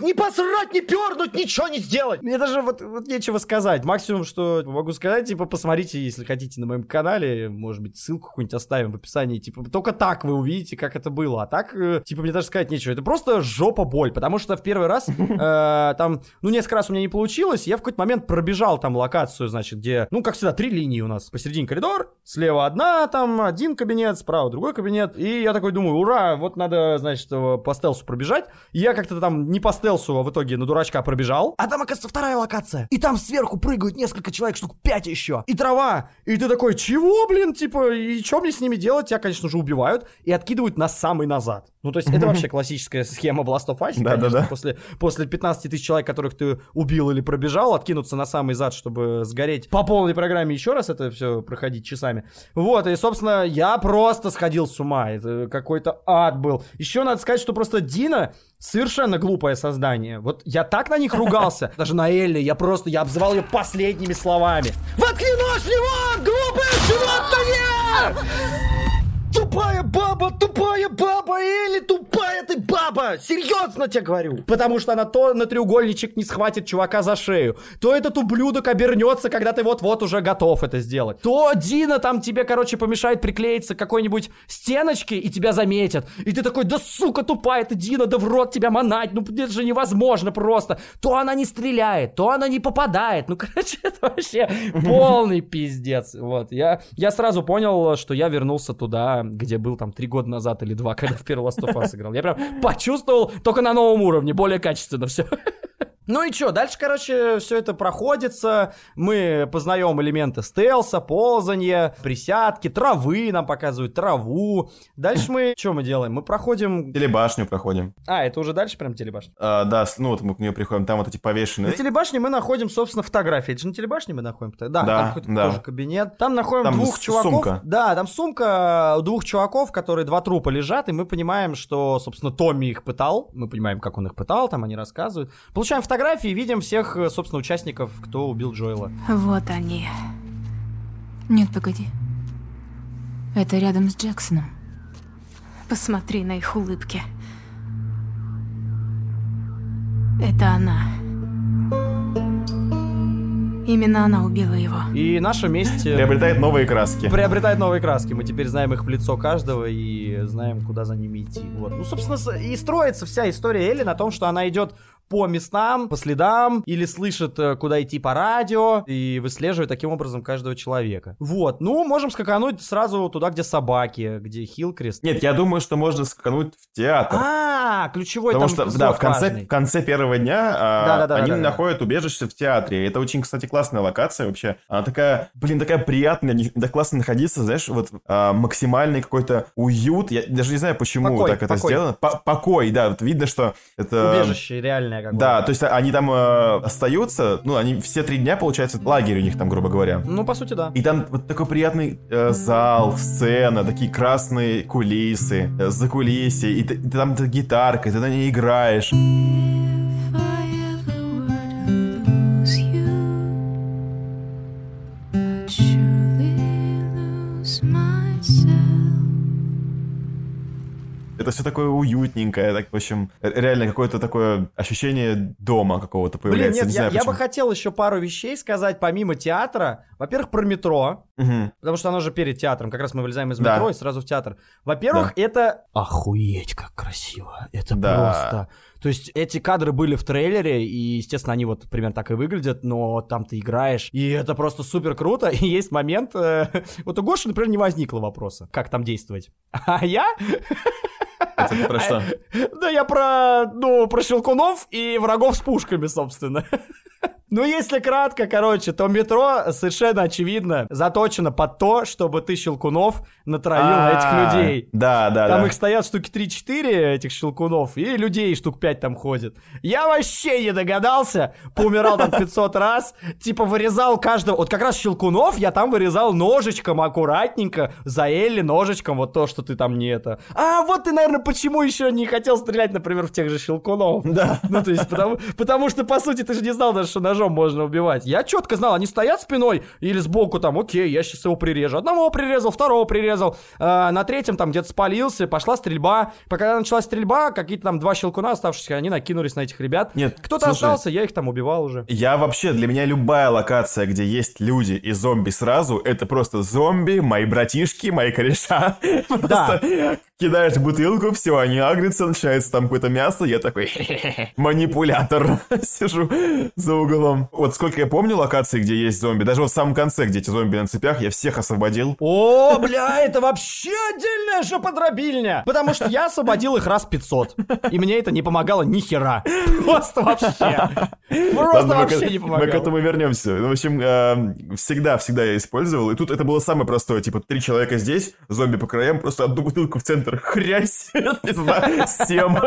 ни кинуть, ни посрать, ни пернуть, ничего не сделать. Мне даже вот, вот нечего сказать. Максимум, что могу сказать, типа, посмотрите, если хотите на моем канале, может быть, ссылку какую-нибудь оставим в описании. Типа, только так вы увидите, как это было. А так, э, типа, мне даже сказать нечего. Это просто жопа боль, потому что в первый раз э, там, ну, несколько раз у меня не получилось. Я в какой-то момент пробежал там локацию, значит, где, ну, как всегда, три линии у нас. Посередине коридор, слева одна, там один кабинет, справа другой кабинет. И я такой думаю, ура, вот надо, значит, э, по стелсу пробежать. И я как-то там не по стелсу, а в итоге на дурачка пробежал. А там, оказывается, вторая локация. И там сверху прыгают несколько человек, штук пять еще. И трава. И ты такой, чего, блин, типа, и что мне с ними делать? Тебя, конечно же, убивают и откидывают на самый назад. Ну, то есть, это вообще классическая схема в Last of Us. Да, да, да. После, после 15 тысяч человек, которых ты убил или пробежал, откинуться на самый зад, чтобы сгореть по полной программе еще раз это все проходить часами. Вот, и, собственно, я просто сходил с ума. Это какой-то ад был. Еще надо сказать, что просто Дина совершенно глупое создание. Вот я так на них ругался. Даже на Элли я просто, я обзывал ее последними словами. Воткни нож в него, глупое животное! Тупая баба, тупая баба, Элли, тупая ты баба! Серьезно тебе говорю! Потому что она то на треугольничек не схватит чувака за шею, то этот ублюдок обернется, когда ты вот-вот уже готов это сделать. То Дина там тебе, короче, помешает приклеиться к какой-нибудь стеночке и тебя заметят. И ты такой, да сука тупая ты, Дина, да в рот тебя манать, ну это же невозможно просто. То она не стреляет, то она не попадает. Ну, короче, это вообще полный пиздец. Вот, я, я сразу понял, что я вернулся туда, где был там три года назад или два, когда в первый Last играл. Я прям почувствовал только на новом уровне, более качественно все. Ну и что, дальше, короче, все это проходится, мы познаем элементы стелса, ползания, присядки, травы нам показывают, траву. Дальше мы, что мы делаем? Мы проходим... Телебашню проходим. А, это уже дальше прям телебашня? А, да, ну вот мы к нее приходим, там вот эти повешенные. На телебашне мы находим, собственно, фотографии. Это же на телебашне мы находим? Да, Да, там какой-то да. тоже кабинет. Там находим Там двух чуваков. сумка. Да, там сумка у двух чуваков, которые два трупа лежат, и мы понимаем, что, собственно, Томми их пытал. Мы понимаем, как он их пытал, там они рассказывают. Получаем фотографии, видим всех, э, собственно, участников, кто убил Джоэла. Вот они. Нет, погоди. Это рядом с Джексоном. Посмотри на их улыбки. Это она. Именно она убила его. И наша месть... э, Приобретает новые краски. Приобретает новые краски. Мы теперь знаем их в лицо каждого и знаем, куда за ними идти. Вот. Ну, собственно, и строится вся история Элли на том, что она идет по местам, по следам, или слышит, э, куда идти по радио, и выслеживает таким образом каждого человека. Вот. Ну, можем скакануть сразу туда, где собаки, где Хилкрест. Нет, я думаю, что можно скакануть в театр. А, ключевой Потому там что, да, в конце, важный. в конце первого дня а, Да-да-да, они находят убежище в театре. Это очень, кстати, классная локация вообще. Она такая, блин, такая приятная, так классно находиться, знаешь, вот а, максимальный какой-то уют. Я даже не знаю, почему Покой, так это покой. сделано. По- покой, да, вот видно, что это... Убежище реальное какое-то. Да, то есть они там э, остаются, ну, они все три дня, получается, лагерь у них там, грубо говоря. Ну, по сути, да. И там вот такой приятный э, зал, сцена, такие красные кулисы, э, за кулисье, и, ты- там эта гитарка, и ты на ней играешь. Это все такое уютненькое, так, в общем, реально какое-то такое ощущение дома какого-то Блин, появляется. нет, не я, знаю я бы хотел еще пару вещей сказать, помимо театра. Во-первых, про метро. Мгм. Потому что оно же перед театром. Как раз мы вылезаем из Да. метро и сразу в театр. Во-первых, это... Охуеть, как красиво. Это Да. просто... То есть эти кадры были в трейлере, и, естественно, они вот примерно так и выглядят, но там ты играешь, и это просто супер круто. И есть момент... э, Вот у Гоши, например, не возникло вопроса, как там действовать. А я... Это про что? Да я про, ну, про щелкунов и врагов с пушками, собственно. Ну, если кратко, короче, то метро совершенно очевидно заточено под то, чтобы ты щелкунов натравил на этих людей. Да, да, Там их стоят штуки 3-4, этих щелкунов, и людей штук 5 там ходит. Я вообще не догадался, поумирал там 500 раз, типа вырезал каждого, вот как раз щелкунов я там вырезал ножичком аккуратненько, за Элли ножичком, вот то, что ты там не это. А вот ты, наверное, почему еще не хотел стрелять, например, в тех же щелкунов. Да. Ну, то есть, потому, потому что, по сути, ты же не знал даже, что ножом ножом можно убивать. Я четко знал, они стоят спиной или сбоку там, окей, я сейчас его прирежу. Одного прирезал, второго прирезал. Э, на третьем там где-то спалился, пошла стрельба. Пока началась стрельба, какие-то там два щелкуна оставшиеся, они накинулись на этих ребят. Нет, Кто-то остался, я их там убивал уже. Я вообще, для меня любая локация, где есть люди и зомби сразу, это просто зомби, мои братишки, мои кореша. Просто кидаешь бутылку, все, они агрятся, начинается там какое-то мясо, я такой манипулятор сижу за углом. Вот сколько я помню локаций, где есть зомби, даже вот в самом конце, где эти зомби на цепях, я всех освободил. О, бля, это вообще отдельная шоподробильня. Потому что я освободил их раз 500. И мне это не помогало ни хера. Просто вообще. Просто вообще не Мы к помогало. этому вернемся. Ну, В общем, всегда-всегда я использовал. И тут это было самое простое. Типа, три человека здесь, зомби по краям, просто одну бутылку в центр, хрясь, всем.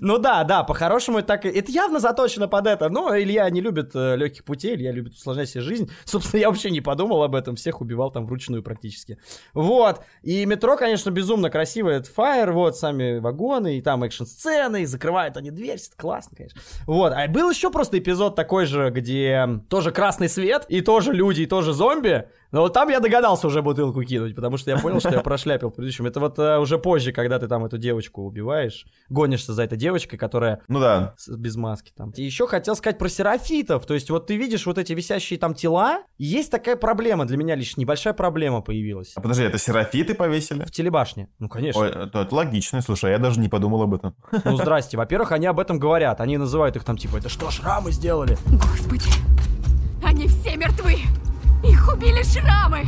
Ну да, да, по-хорошему это так... Это явно заточено под это. Но Илья не любит э, легких путей, Илья любит усложнять себе жизнь. Собственно, я вообще не подумал об этом. Всех убивал там вручную практически. Вот. И метро, конечно, безумно красивое. Это фаер, вот, сами вагоны, и там экшн-сцены, и закрывают они дверь. Это классно, конечно. Вот. А был еще просто эпизод такой же, где тоже красный свет, и тоже люди, и тоже зомби. Но вот там я догадался уже бутылку кинуть, потому что я понял, что я прошляпил в предыдущем. Это вот э, уже позже, когда ты там эту девочку убиваешь, гонишься за этой девочкой, которая Ну да. с- без маски там. И еще хотел сказать про серафитов. То есть вот ты видишь вот эти висящие там тела, и есть такая проблема, для меня лишь небольшая проблема появилась. А подожди, это серафиты повесили? В телебашне. Ну, конечно. Ой, это, это логично, слушай, я даже не подумал об этом. Ну, здрасте. Во-первых, они об этом говорят. Они называют их там типа, это что, шрамы сделали? Господи, они все мертвы. Их убили шрамы.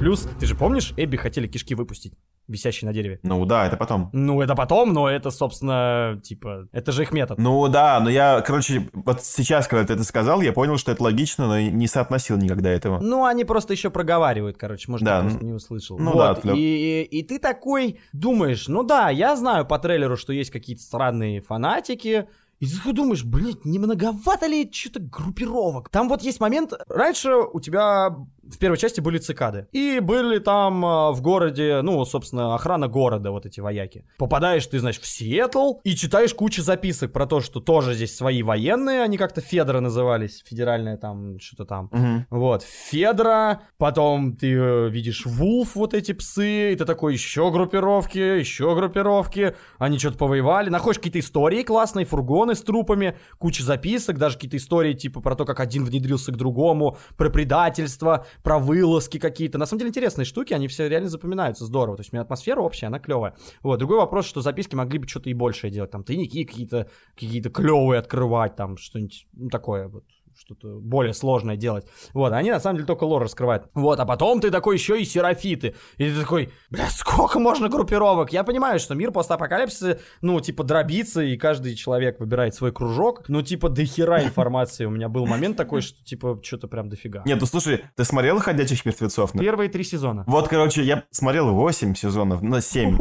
Плюс, ты же помнишь, Эбби хотели кишки выпустить, висящие на дереве? Ну да, это потом. Ну, это потом, но это, собственно, типа, это же их метод. Ну да, но я, короче, вот сейчас, когда ты это сказал, я понял, что это логично, но не соотносил никогда этого. Ну, они просто еще проговаривают, короче, может, Да, я просто не услышал. ну Вот, да, отвлек. и, и ты такой думаешь, ну да, я знаю по трейлеру, что есть какие-то странные фанатики, и ты думаешь, блин, не многовато ли что-то группировок? Там вот есть момент, раньше у тебя в первой части были цикады. И были там а, в городе, ну, собственно, охрана города, вот эти вояки. Попадаешь ты, значит, в Сиэтл и читаешь кучу записок про то, что тоже здесь свои военные, они как-то Федора назывались, федеральная там, что-то там. Мгм. Вот, Федора, потом ты э, видишь Вулф, вот эти псы, и ты такой, еще группировки, еще группировки, они что-то повоевали, находишь какие-то истории классные, фургоны с трупами, куча записок, даже какие-то истории типа про то, как один внедрился к другому, про предательство, про вылазки какие-то. На самом деле интересные штуки, они все реально запоминаются здорово, то есть у меня атмосфера общая, она клевая. Вот, другой вопрос, что записки могли бы что-то и большее делать, там тайники какие-то, какие-то клевые открывать, там что-нибудь ну, такое вот что-то более сложное делать. Вот, они на самом деле только лор раскрывают. Вот, а потом ты такой еще и серафиты. И ты такой, бля, сколько можно группировок? Я понимаю, что мир постапокалипсиса, ну, типа, дробится, и каждый человек выбирает свой кружок. Ну, типа, до хера информации. У меня был момент такой, что, типа, что-то прям дофига. Нет, ну слушай, ты смотрел «Ходячих мертвецов»? Первые три сезона. Вот, короче, я смотрел 8 сезонов на 7.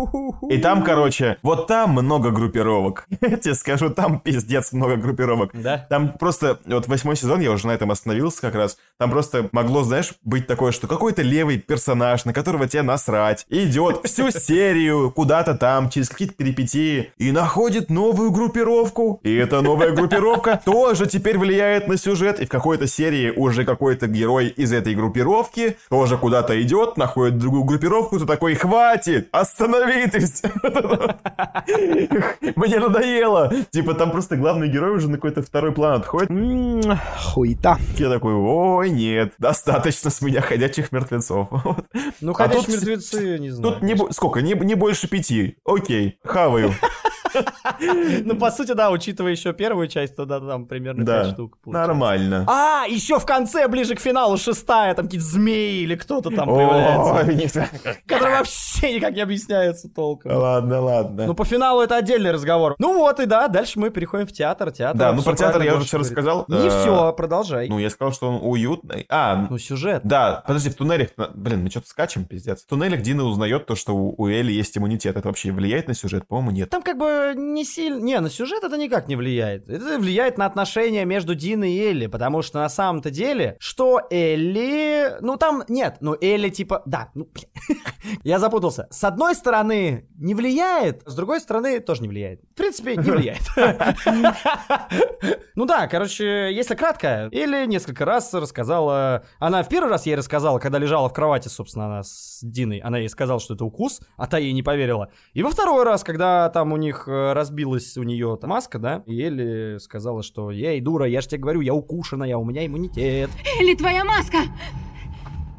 И там, короче, вот там много группировок. Я тебе скажу, там пиздец много группировок. Да? Там просто, вот восьмой сезон, я уже на этом остановился как раз, там просто могло, знаешь, быть такое, что какой-то левый персонаж, на которого тебе насрать, идет всю серию куда-то там, через какие-то перипетии, и находит новую группировку. И эта новая группировка тоже теперь влияет на сюжет, и в какой-то серии уже какой-то герой из этой группировки тоже куда-то идет, находит другую группировку, ты такой, хватит, остановитесь! Мне надоело. Типа там просто главный герой уже на какой-то второй план отходит. Хуета. Я такой, ой, нет, достаточно с меня ходячих мертвецов. Ну, А ходячие тут- мертвецы, не знаю. Тут не, сколько, не, не больше пяти. Окей, хаваю. Ну, по сути, да, учитывая еще первую часть, то да, там примерно Да, пять штук. получается. нормально. А, еще в конце, ближе к финалу, шестая, там какие-то змеи или кто-то там появляется. нет. Который вообще никак не объясняется толком. Ладно, ладно. Ну, по финалу это отдельный разговор. Ну вот и да, дальше мы переходим в театр. Театр. Да, ну про театр я уже все рассказал. Не Э, все, продолжай. Ну, я сказал, что он уютный. А, Ну, сюжет. да, подожди, в туннелях... Блин, мы что-то скачем, пиздец. В туннелях Дина узнает то, что у, Элли есть иммунитет. Это вообще влияет на сюжет? По-моему, нет. Там как бы не сильно... Не, на сюжет это никак не влияет. Это влияет на отношения между Диной и Элли, потому что на самом-то деле, что Элли... Ну, там... Нет, ну, Элли типа... Да, ну. Я запутался. С одной стороны, не влияет, с другой стороны, тоже не влияет. В принципе, не влияет. Ну да, короче, если кратко, Элли несколько раз рассказала... Она в первый раз ей рассказала, когда лежала в кровати, собственно, она с Диной. Она ей сказала, что это укус, а та ей не поверила. И во второй раз, когда там у них э, разбилась у нее там маска, да, и Элли сказала, что ей, дура, я же тебе говорю, я укушенная, у меня иммунитет. Элли, твоя маска!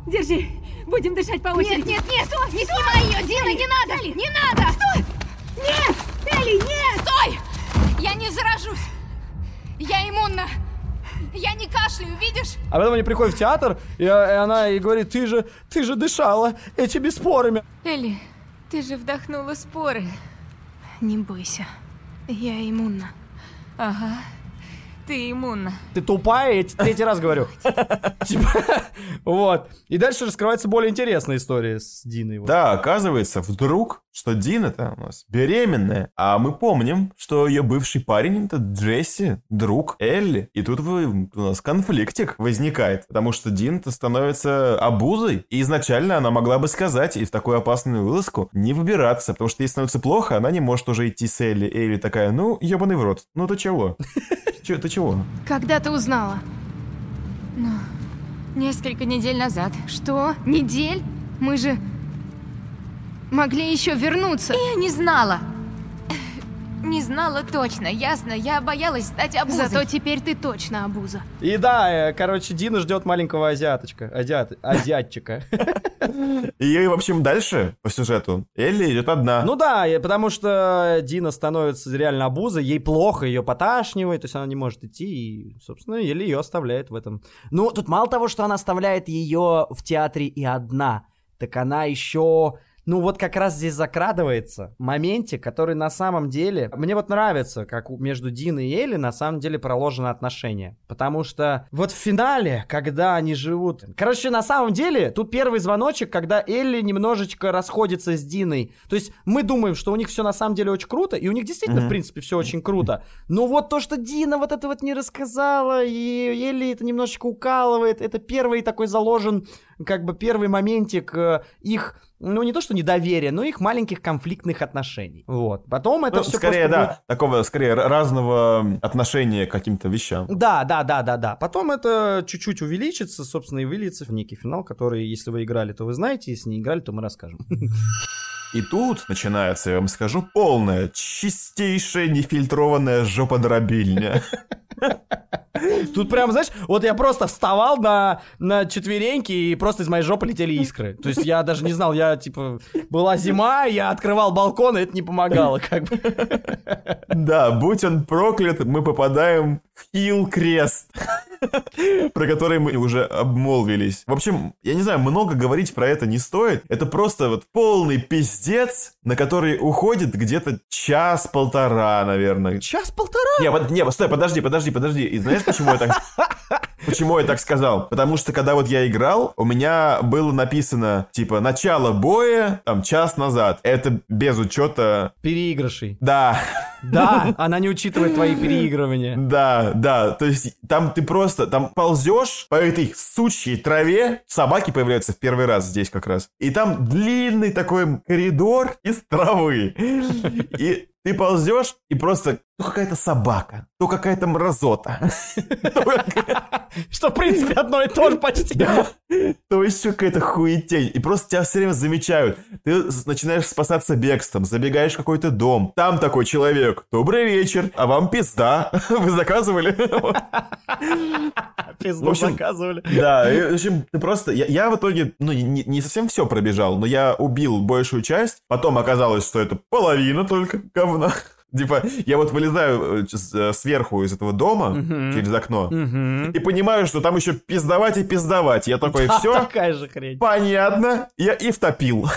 Держи, будем дышать по очереди. Нет, нет, нет, Стой, не снимай ее, Дина, не надо! Не надо! Стой! Нет! Элли, нет! Стой! Я не заражусь! Я иммунна! Я не кашляю, видишь? А потом они приходят в театр, и, и она ей говорит, ты же, ты же дышала этими спорами. Элли, ты же вдохнула споры. Не бойся, я иммунна. Ага, ты иммунна. Ты тупая, я тебе третий раз говорю. Типа, вот. И дальше раскрывается более интересная история с Диной. Да, оказывается, вдруг, что Дина-то у нас беременная. А мы помним, что ее бывший парень это Джесси, друг Элли. И тут у нас конфликтик возникает, потому что Дина-то становится обузой. И изначально она могла бы сказать и в такую опасную вылазку не выбираться, потому что ей становится плохо, она не может уже идти с Элли. Элли такая, ну, ебаный в рот. Ну, ты чего? Че, ты чего? Когда ты узнала? Ну, несколько недель назад. Что? Недель? Мы же могли еще вернуться. Я не знала. Не знала точно, ясно. Я боялась стать обузой. Зато теперь ты точно обуза. И да, э, короче, Дина ждет маленького азиаточка. Азиат, азиатчика. И, в общем, дальше по сюжету Элли идет одна. Ну да, потому что Дина становится реально обузой, ей плохо, ее поташнивает, то есть она не может идти, и, собственно, еле ее оставляет в этом. Ну, тут мало того, что она оставляет ее в театре и одна, так она еще... Ну вот как раз здесь закрадывается моменте, который на самом деле... Мне вот нравится, как между Диной и Элли на самом деле проложены отношения. Потому что вот в финале, когда они живут... Короче, на самом деле, тут первый звоночек, когда Элли немножечко расходится с Диной. То есть мы думаем, что у них все на самом деле очень круто, и у них действительно, Мгм. в принципе, все очень круто. Но вот то, что Дина вот это вот не рассказала, и Элли это немножечко укалывает, это первый такой заложен, как бы первый моментик э, их ну, не то что недоверия, но их маленьких конфликтных отношений. Вот. Потом это Ну, все скорее, просто да, такого, скорее, разного отношения к каким-то вещам. Да, да, да, да, да. Потом это чуть-чуть увеличится, собственно, и выльется в некий финал, который, если вы играли, то вы знаете, если не играли, то мы расскажем. И тут начинается, я вам скажу, полная, чистейшая, нефильтрованная жоподробильня. Тут прям, знаешь, вот я просто вставал на, на четвереньки, и просто из моей жопы летели искры. То есть я даже не знал, я, типа, была зима, я открывал балкон, и это не помогало, как бы. Да, будь он проклят, мы попадаем в Hillcrest, про который мы уже обмолвились. В общем, я не знаю, много говорить про это не стоит. Это просто вот полный пиздец, на который уходит где-то час-полтора, наверное. Час-полтора? Не, под- не, стой, подожди, подожди, подожди. И знаешь, почему я так... Почему я так сказал? Потому что, когда вот я играл, у меня было написано, типа, начало боя, там, час назад. Это без учета... Переигрышей. Да. Да, она не учитывает твои переигрывания. Да, да, то есть там ты просто, там ползешь по этой сучьей траве, собаки появляются в первый раз здесь как раз, и там длинный такой коридор из травы, и ты ползешь, и просто, то какая-то собака, то какая-то мразота, Что, в принципе, одно и то же почти. то еще какая-то хуетень, и просто тебя все время замечают, ты начинаешь спасаться бегством, забегаешь в какой-то дом, там такой человек, добрый вечер, а вам пизда, вы заказывали? Пизду заказывали. Да, в общем, ты просто... Я, в итоге, ну, не, не совсем все пробежал, но я убил большую часть. Потом оказалось, что это половина только говна. Типа, я вот вылезаю э, э, сверху из этого дома Мгм. через окно Мгм. и понимаю, что там еще пиздовать и пиздовать. Я такой, Да, все, такая же хрень. понятно, я и втопил.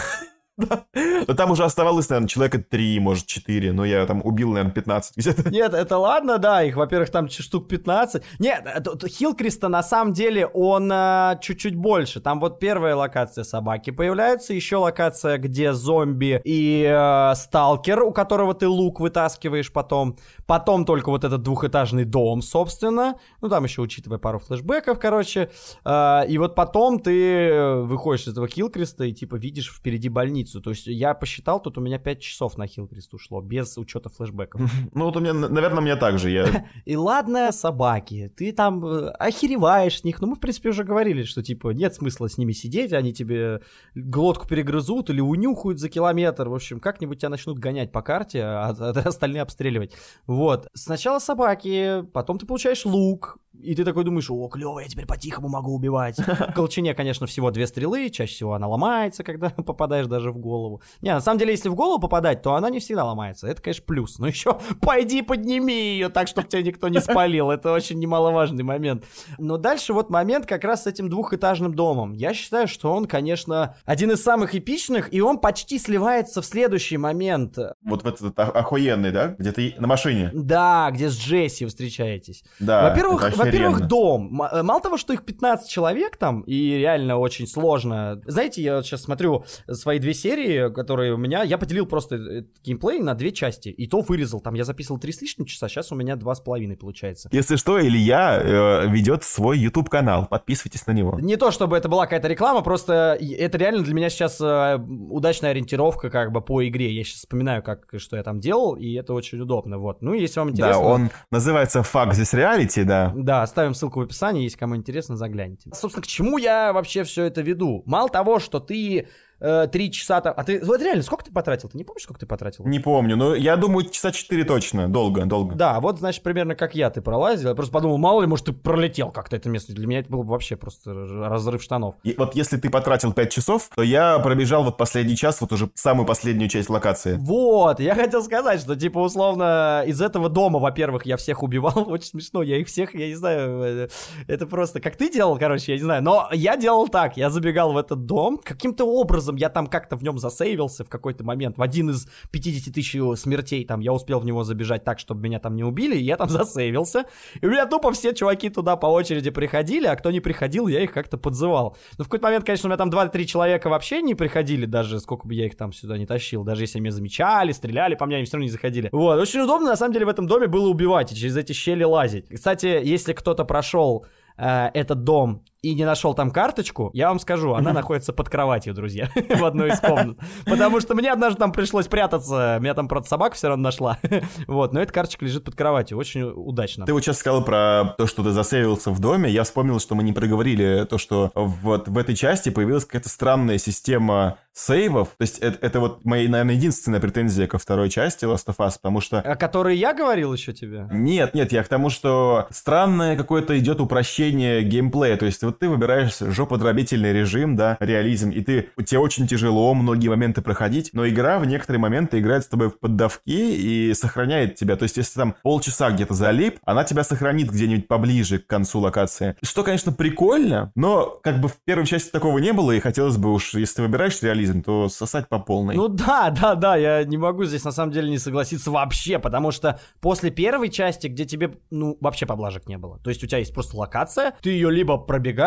Но там уже оставалось, наверное, человека три, может, четыре. Но я там убил, наверное, 15 где-то. Нет, это ладно, да, их, во-первых, там штук 15. Нет, э, Хилкриста на самом деле он а, чуть-чуть больше. Там вот первая локация собаки появляется, еще локация, где зомби и э, сталкер, у которого ты лук вытаскиваешь потом. Потом только вот этот двухэтажный дом, собственно. Ну, там еще учитывая пару флешбеков, короче. Э, и вот потом ты выходишь из этого Хилкриста и типа видишь впереди больницу. То есть я посчитал, тут у меня 5 часов на Хилкрист ушло, без учета флешбеков. Ну, вот у меня, наверное, у меня так же. Я... И ладно, собаки, ты там э, охереваешь с них. Ну, мы, в принципе, уже говорили, что, типа, нет смысла с ними сидеть, они тебе глотку перегрызут или унюхают за километр. В общем, как-нибудь тебя начнут гонять по карте, а, а остальные обстреливать. Вот. Сначала собаки, потом ты получаешь лук, и ты такой думаешь, о, клево, я теперь по-тихому могу убивать. В колчине, конечно, всего две стрелы, чаще всего она ломается, когда попадаешь даже в голову. Не, на самом деле, если в голову попадать, то она не всегда ломается. Это, конечно, плюс. Но еще пойди подними ее так, чтобы тебя никто не спалил. Это очень немаловажный момент. Но дальше вот момент как раз с этим двухэтажным домом. Я считаю, что он, конечно, один из самых эпичных, и он почти сливается в следующий момент. Вот в этот охуенный, да? Где ты на машине. Да, где с Джесси встречаетесь. Да, Во-первых. Во-первых, дом. Э, Мало того, что их 15 человек там, и реально очень сложно. Знаете, я сейчас смотрю свои две серии, которые у меня... Я поделил просто этот геймплей на две части, и то вырезал. Там я записывал три с лишним часа, сейчас у меня два с половиной получается. Если что, Илья э, ведет свой YouTube канал. Подписывайтесь на него. Не то, чтобы это была какая-то реклама, просто это реально для меня сейчас э, удачная ориентировка как бы по игре. Я сейчас вспоминаю, как что я там делал, и это очень удобно. Вот. Ну, если вам интересно... Да, он называется Fuck This Reality, да. Да, оставим ссылку в описании, если кому интересно, загляните. Собственно, к чему я вообще все это веду? Мало того, что ты три часа там... А ты... Вот реально, сколько ты потратил? Ты не помнишь, сколько ты потратил? Не помню, но я думаю, часа 4 точно. Долго, долго. Да, вот, значит, примерно как я ты пролазил. Я просто подумал, мало ли, может, ты пролетел как-то это место. Для меня это было бы вообще просто разрыв штанов. И вот если ты потратил 5 часов, то я пробежал вот последний час, вот уже самую последнюю часть локации. Вот, я хотел сказать, что, типа, условно, из этого дома, во-первых, я всех убивал, очень смешно, я их всех, я не знаю, э, это просто, как ты делал, короче, я не знаю, но я делал так, я забегал в этот дом, каким-то образом я там как-то в нем засейвился в какой-то момент, в один из 50 тысяч смертей, там, я успел в него забежать так, чтобы меня там не убили, и я там засейвился, и у меня тупо все чуваки туда по очереди приходили, а кто не приходил, я их как-то подзывал. Но в какой-то момент, конечно, у меня там 2-3 человека вообще не приходили, даже сколько бы я их там сюда не тащил, даже если меня замечали, стреляли по мне, они все равно не заходили. Вот, очень удобно, на самом деле, в этом доме было убивать и через эти щели лазить. Кстати, если кто-то прошел э, этот дом и не нашел там карточку, я вам скажу, она находится под кроватью, друзья, в одной из комнат. Потому что мне однажды там пришлось прятаться, меня там, правда, собака все равно нашла. Вот, но эта карточка лежит под кроватью, очень удачно. Ты вот сейчас сказал про то, что ты засейвился в доме. Я вспомнил, что мы не проговорили то, что вот в этой части появилась какая-то странная система сейвов. То есть это, это вот моя, наверное, единственная претензия ко второй части Last of Us, потому что... О которой я говорил еще тебе? Нет, нет, я к тому, что странное какое-то идет упрощение геймплея. То есть вот ты выбираешь жоподробительный режим, да, реализм, и ты, тебе очень тяжело многие моменты проходить, но игра в некоторые моменты играет с тобой в поддавки и сохраняет тебя. То есть если там полчаса где-то залип, она тебя сохранит где-нибудь поближе к концу локации. Что, конечно, прикольно, но как бы в первой части такого не было, и хотелось бы уж, если ты выбираешь реализм, то сосать по полной. Ну да, да, да, я не могу здесь на самом деле не согласиться вообще, потому что после первой части, где тебе, ну, вообще поблажек не было. То есть у тебя есть просто локация, ты ее либо пробегаешь,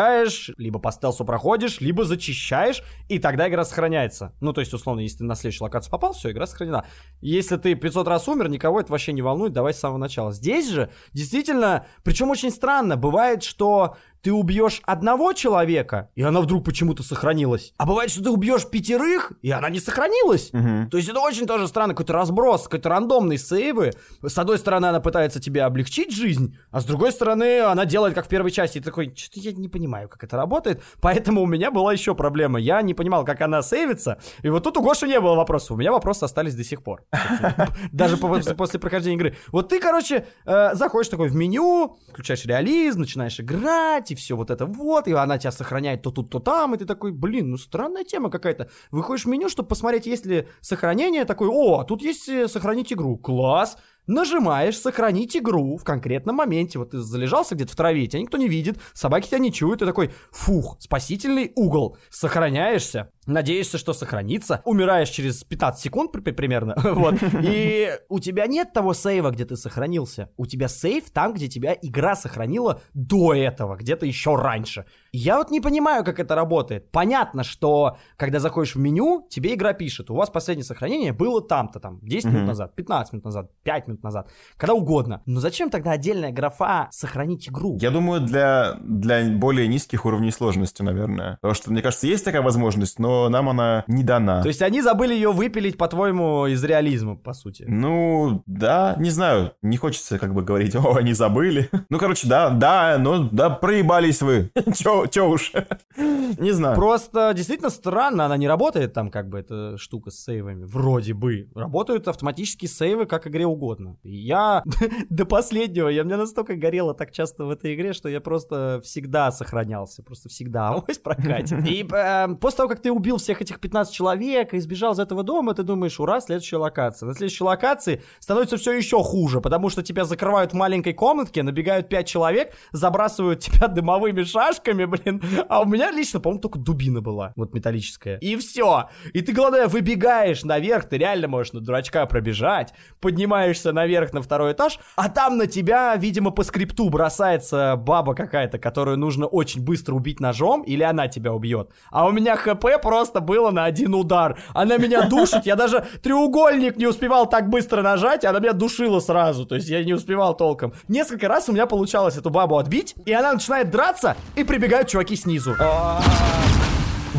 либо по стелсу проходишь, либо зачищаешь, и тогда игра сохраняется. Ну, то есть, условно, если ты на следующую локацию попал, все, игра сохранена. Если ты 500 раз умер, никого это вообще не волнует, давай с самого начала. Здесь же, действительно, причем очень странно, бывает, что ты убьешь одного человека, и она вдруг почему-то сохранилась. А бывает, что ты убьешь пятерых, и она не сохранилась. То есть это очень тоже странно, какой-то разброс, какой-то рандомный сейвы. С одной стороны, она пытается тебе облегчить жизнь, а с другой стороны, она делает как в первой части. И ты такой, что-то я не понимаю, как это работает. Поэтому у меня была еще проблема. Я не понимал, как она сейвится. И вот тут у Гоши не было вопросов. У меня вопросы остались до сих пор. Даже по- после прохождения игры. Вот ты, короче, э, заходишь такой в меню, включаешь реализм, начинаешь играть, и все вот это вот, и она тебя сохраняет то тут, то там, и ты такой, блин, ну странная тема какая-то. Выходишь в меню, чтобы посмотреть, есть ли сохранение, такой, о, тут есть э, сохранить игру, класс. Нажимаешь сохранить игру в конкретном моменте. Вот ты залежался где-то в траве, тебя никто не видит, собаки тебя не чуют, ты такой, фух, спасительный угол. Сохраняешься. Надеешься, что сохранится, умираешь через 15 секунд при- при- примерно, вот, и у тебя нет того сейва, где ты сохранился. У тебя сейв там, где тебя игра сохранила до этого, где-то еще раньше. Я вот не понимаю, как это работает. Понятно, что когда заходишь в меню, тебе игра пишет, у вас последнее сохранение было там-то там, 10 минут назад, 15 минут назад, 5 минут назад, когда угодно. Но зачем тогда отдельная графа сохранить игру? Я думаю, для, для более низких уровней сложности, наверное. Потому что, мне кажется, есть такая возможность, но нам она не дана. То есть они забыли ее выпилить, по-твоему, из реализма, по сути. Ну, да, не знаю, не хочется как бы говорить, о, они забыли. Ну, короче, да, да, ну, да, проебались вы. Чё, чё уж. Не знаю. Просто действительно странно, она не работает там, как бы, эта штука с сейвами. Вроде бы. Работают автоматические сейвы, как игре угодно. Я до последнего, я мне настолько горело так часто в этой игре, что я просто всегда сохранялся. Просто всегда. Авось прокатит. И э, после того, как ты убил всех этих 15 человек и сбежал из этого дома, ты думаешь, ура, следующая локация. На следующей локации становится все еще хуже, потому что тебя закрывают в маленькой комнатке, набегают 5 человек, забрасывают тебя дымовыми шашками, блин. А у меня лично, по-моему, только дубина была, вот металлическая. И все. И ты, главное, выбегаешь наверх, ты реально можешь на дурачка пробежать, поднимаешься наверх на второй этаж, а там на тебя, видимо, по скрипту бросается баба какая-то, которую нужно очень быстро убить ножом, или она тебя убьет. А у меня хп просто было на один удар. Она меня душит, я даже треугольник не успевал так быстро нажать, она меня душила сразу, то есть я не успевал толком. Несколько раз у меня получалось эту бабу отбить, и она начинает драться, и прибегают чуваки снизу.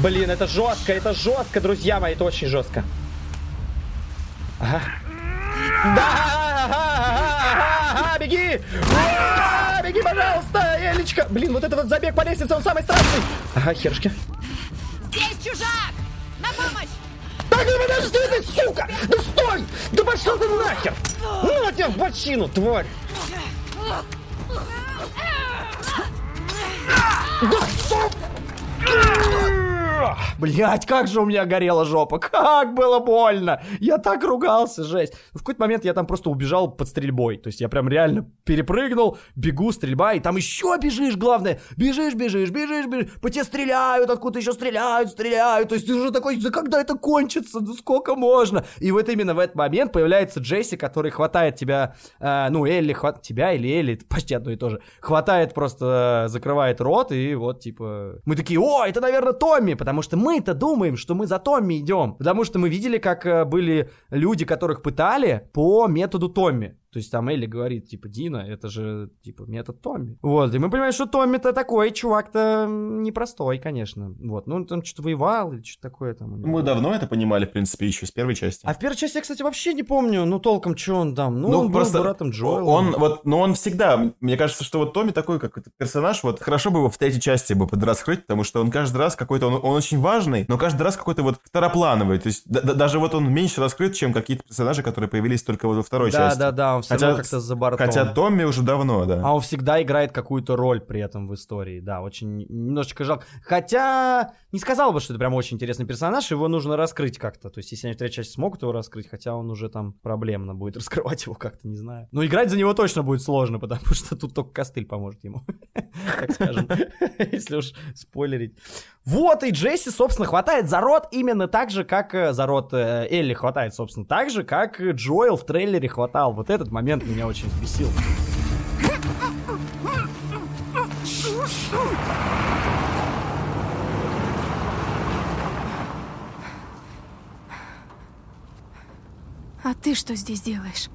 Блин, это жестко, это жестко, друзья мои, это очень жестко. Да, беги! А, Беги, пожалуйста, Элечка! Блин, вот этот вот забег по лестнице, он самый страшный! Ага, хершки. Здесь чужак! На помощь! Так, ну подожди ты, сука! Да стой! Да пошел ты нахер! На тебя в бочину, тварь! Да стоп! Блять, как же у меня горела жопа, как было больно. Я так ругался, жесть. В какой-то момент я там просто убежал под стрельбой. То есть я прям реально перепрыгнул, бегу, стрельба, и там еще бежишь, главное. Бежишь, бежишь, бежишь, бежишь. По тебе стреляют, откуда еще стреляют, стреляют. То есть ты уже такой, да когда это кончится, да сколько можно? И вот именно в этот момент появляется Джесси, который хватает тебя, э, ну, Элли, хват... тебя или Элли, почти одно и то же. Хватает просто, э, закрывает рот, и вот, типа, мы такие, о, это, наверное, Томми, потому что мы-то думаем, что мы за Томми идем. Потому что мы видели, как э, были люди, которых пытали по методу Томми. То есть там Элли говорит, типа, Дина, это же, типа, метод Томми. Вот, и мы понимаем, что Томми-то такой чувак-то непростой, конечно. Вот, ну, он там что-то воевал или что-то такое там. Мы давно это понимали, в принципе, еще с первой части. А в первой части я, кстати, вообще не помню, ну, толком, что он там. Ну, он был братом Джоэла. Он вот, но он всегда, мне кажется, что вот Томми такой, как этот персонаж, вот хорошо бы его в третьей части бы подраскрыть, потому что он каждый раз какой-то, он, он очень важный, но каждый раз какой-то вот второплановый, то есть да- да- даже вот он меньше раскрыт, чем какие-то персонажи, которые появились только вот во второй Да, части. да, да, он всё равно как-то за бортом. Хотя Томми уже давно, да. А он всегда играет какую-то роль при этом в истории, да, очень немножечко жалко. Хотя, не сказал бы, что это прям очень интересный персонаж, его нужно раскрыть как-то. То есть, если они в третьей части смогут его раскрыть, хотя он уже там проблемно будет раскрывать его как-то, не знаю. Но играть за него точно будет сложно, потому что тут только костыль поможет ему, так скажем, если уж спойлерить. Вот, и Джесси, собственно, хватает за рот именно так же, как э, за рот э, Элли хватает, собственно, так же, как Джоэл в трейлере хватал. Вот этот момент меня очень взбесил. А ты что здесь делаешь?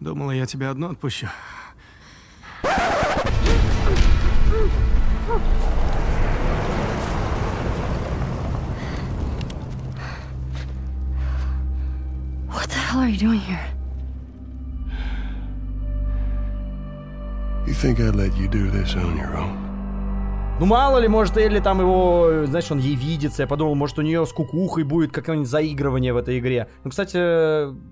Думала, я тебя одну отпущу. What the hell are you doing here? You think I'd let you do this on your own? Ну, мало ли, может, Элли там его, знаешь, он ей видится. Я подумал, может, у нее с кукухой будет какое-нибудь заигрывание в этой игре. Ну, кстати,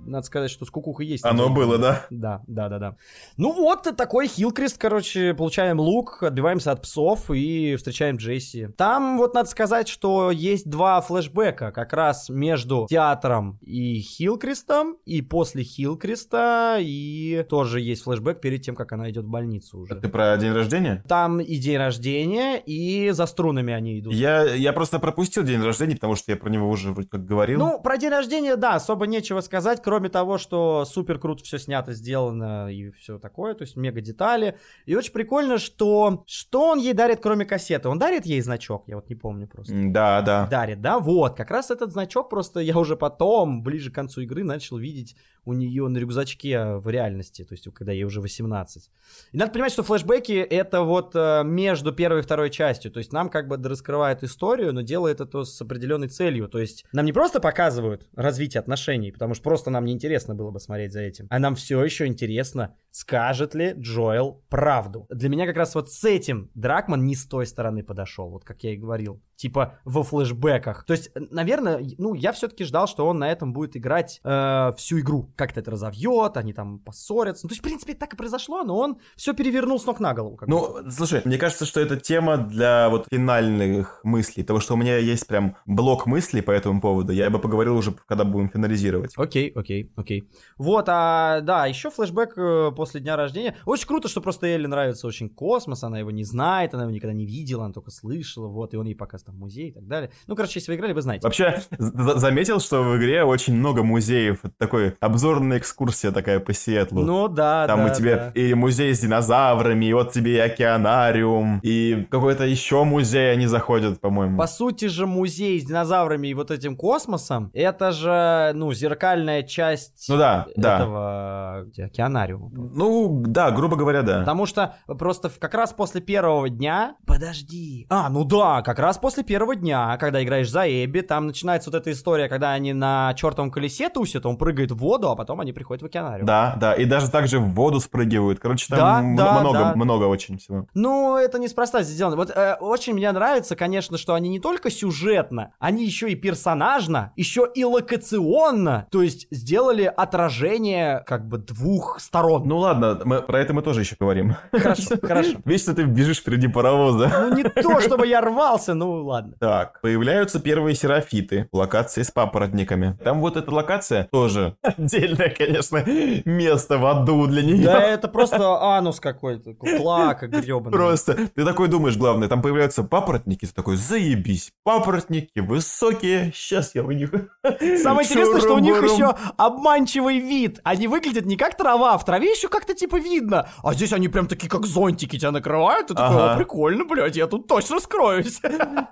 надо сказать, что с кукухой есть. Оно было, да? Да, да, да, да. Ну вот, такой хилкрест, короче, получаем лук, отбиваемся от псов и встречаем Джесси. Там вот надо сказать, что есть два флешбека как раз между театром и хилкрестом, и после хилкреста, и тоже есть флешбэк перед тем, как она идет в больницу уже. Ты про день рождения? Там и день рождения, рождения, и за струнами они идут. Я, я просто пропустил день рождения, потому что я про него уже вроде как говорил. Ну, про день рождения, да, особо нечего сказать, кроме того, что супер круто все снято, сделано и все такое, то есть мега детали. И очень прикольно, что что он ей дарит, кроме кассеты? Он дарит ей значок, я вот не помню просто. Да, да. Дарит, да, вот, как раз этот значок просто я уже потом, ближе к концу игры, начал видеть у нее на рюкзачке в реальности, то есть когда ей уже 18. И надо понимать, что флешбеки это вот э, между первой и второй частью, то есть нам как бы раскрывает историю, но делает это с определенной целью, то есть нам не просто показывают развитие отношений, потому что просто нам не интересно было бы смотреть за этим, а нам все еще интересно, скажет ли Джоэл правду. Для меня как раз вот с этим Дракман не с той стороны подошел, вот как я и говорил типа во флешбеках. То есть, наверное, ну, я все-таки ждал, что он на этом будет играть э, всю игру. Как-то это разовьет, они там поссорятся. Ну, то есть, в принципе, так и произошло, но он все перевернул с ног на голову. Ну, слушай, мне кажется, что это тема для вот финальных мыслей, потому что у меня есть прям блок мыслей по этому поводу. Я бы поговорил уже, когда будем финализировать. Окей, окей, окей. Вот, а, да, еще флешбэк э, после дня рождения. Очень круто, что просто Элли нравится очень космос, она его не знает, она его никогда не видела, она только слышала, вот, и он ей показывает там музей и так далее. Ну, короче, если вы играли, вы знаете. Вообще, за- заметил, что в игре очень много музеев. Такой обзорная экскурсия такая по Сиэтлу. Ну да, Там да, у тебя да. и музей с динозаврами, и вот тебе и океанариум, и какой-то еще музей они заходят, по-моему. По сути же музей с динозаврами и вот этим космосом, это же, ну, зеркальная часть Ну да, да. этого где, океанариума. Ну, да, грубо говоря, да. Потому что просто как раз после первого дня... Подожди. А, ну да, как раз после первого дня, когда играешь за Эбби, там начинается вот эта история, когда они на чертовом колесе тусят, он прыгает в воду, а потом они приходят в океанариум. Да, да, и даже так же в воду спрыгивают. Короче, там Да, да, много, да. много очень всего. Ну, это неспроста сделано. Вот э, очень мне нравится, конечно, что они не только сюжетно, они еще и персонажно, еще и локационно, то есть сделали отражение как бы двух сторон. Ну ладно, мы, про это мы тоже еще говорим. Хорошо, хорошо. Вечно ты бежишь впереди паровоза. Ну, не то, чтобы я рвался, ну ладно. Так, появляются первые серафиты, локации с папоротниками. Там вот эта локация тоже отдельное, конечно, место в аду для нее. Да это просто анус какой-то, плака гребаный. Просто ты такой думаешь, главное, там появляются папоротники, ты такой, заебись, папоротники высокие, сейчас я у них... Самое интересное, что у них еще обманчивый вид. Они выглядят не как трава, в траве еще как-то типа видно. А здесь они прям такие, как зонтики тебя накрывают. Ты такой, Ага. «О, прикольно, блядь, я тут точно скроюсь.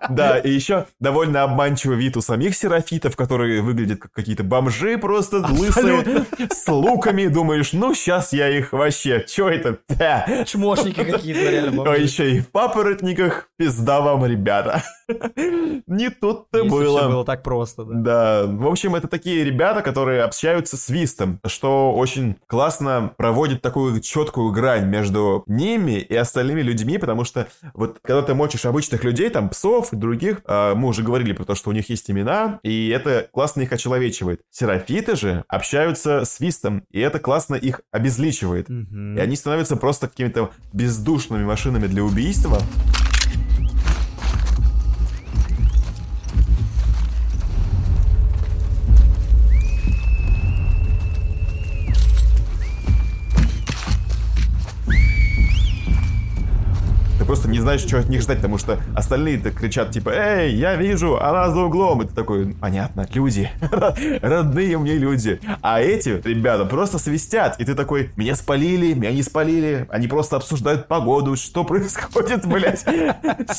Да, и еще довольно обманчивый вид у самих серафитов, которые выглядят как какие-то бомжи просто лысые, с луками. Думаешь, ну сейчас я их вообще, что это? Чмошники какие-то, реально А бомжи. еще и в папоротниках пизда вам, ребята. Не тут-то было. всё было так просто, да. Да, в общем, это такие ребята, которые общаются свистом, что очень классно проводит такую четкую грань между ними и остальными людьми, потому что вот когда ты мочишь обычных людей, там псов и других, а, мы уже говорили про то, что у них есть имена, и это классно их очеловечивает. Серафиты же общаются свистом, и это классно их обезличивает. И они становятся просто какими-то бездушными машинами для убийства. Просто не знаешь, что от них ждать, потому что остальные-то кричат типа «Эй, я вижу, она за углом!» И ты такой «Понятно, люди, родные мне люди». А эти ребята просто свистят, и ты такой «Меня спалили, меня не спалили, они просто обсуждают погоду, что происходит, блядь?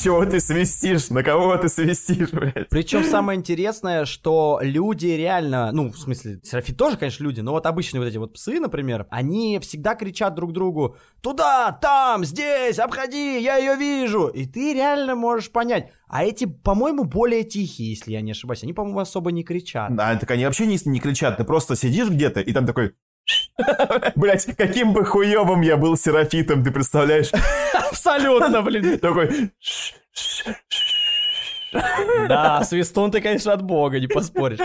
Чего ты свистишь, на кого ты свистишь, блядь?» Причем самое интересное, что люди реально, ну, в смысле, Серафит тоже, конечно, люди, но вот обычные вот эти вот псы, например, они всегда кричат друг другу «Туда, там, здесь, обходи, я ее вижу!» И ты реально можешь понять. А эти, по-моему, более тихие, если я не ошибаюсь. Они, по-моему, особо не кричат. Да, так они вообще не, не кричат, ты просто сидишь где-то, и там такой... Блять, каким бы хуёвым я был серафитом, ты представляешь? Абсолютно, блин. Такой... Да, свистун ты, конечно, от бога, не поспоришь.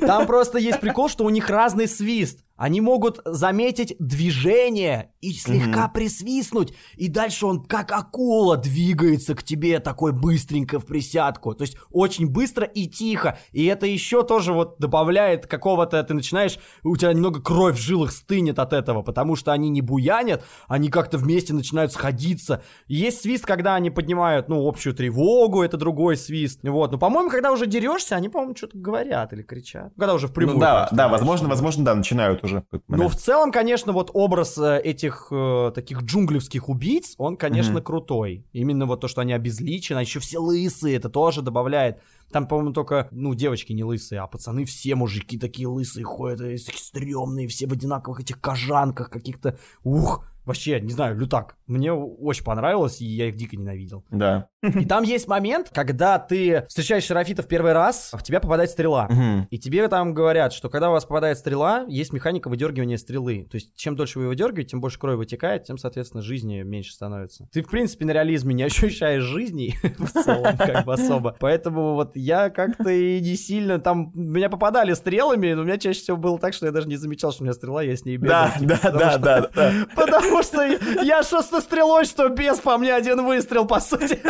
Там просто есть прикол, что у них разный свист. Они могут заметить движение и слегка присвистнуть, и дальше он как акула двигается к тебе такой быстренько в присядку. То есть очень быстро и тихо. И это еще тоже вот добавляет какого-то, ты начинаешь, у тебя немного кровь в жилах стынет от этого, потому что они не буянят, они как-то вместе начинают сходиться. И есть свист, когда они поднимают, ну, общую тревогу, это другой свист. Вот, ну, по-моему, когда уже дерешься, они, по-моему, что-то говорят или кричат. Когда уже впрямую. Ну, да, да, возможно, возможно, да, начинают Но момент. в целом, конечно, вот образ э, этих э, таких джунглевских убийц, он, конечно, Мгм. крутой. Именно вот то, что они обезличены, а еще все лысые, это тоже добавляет. Там, по-моему, только, ну, девочки не лысые, а пацаны все мужики такие лысые ходят, и такие стрёмные, все в одинаковых этих кожанках каких-то. Ух, вообще, не знаю, лютак. Мне очень понравилось, и я их дико ненавидел. Да. И там есть момент, когда ты встречаешь Шерафита в первый раз, в тебя попадает стрела. Мгм. И тебе там говорят, что когда у вас попадает стрела, есть механика выдергивания стрелы. То есть, чем дольше вы ее выдергиваете, тем больше крови вытекает, тем, соответственно, жизни меньше становится. Ты, в принципе, на реализме не ощущаешь жизни в целом, как бы особо. Поэтому вот я как-то и не сильно... Там меня попадали стрелами, но у меня чаще всего было так, что я даже не замечал, что у меня стрела, я с ней бегал. Да, типа, да, потому да, да, да. Потому что я что без, по мне один выстрел, по сути.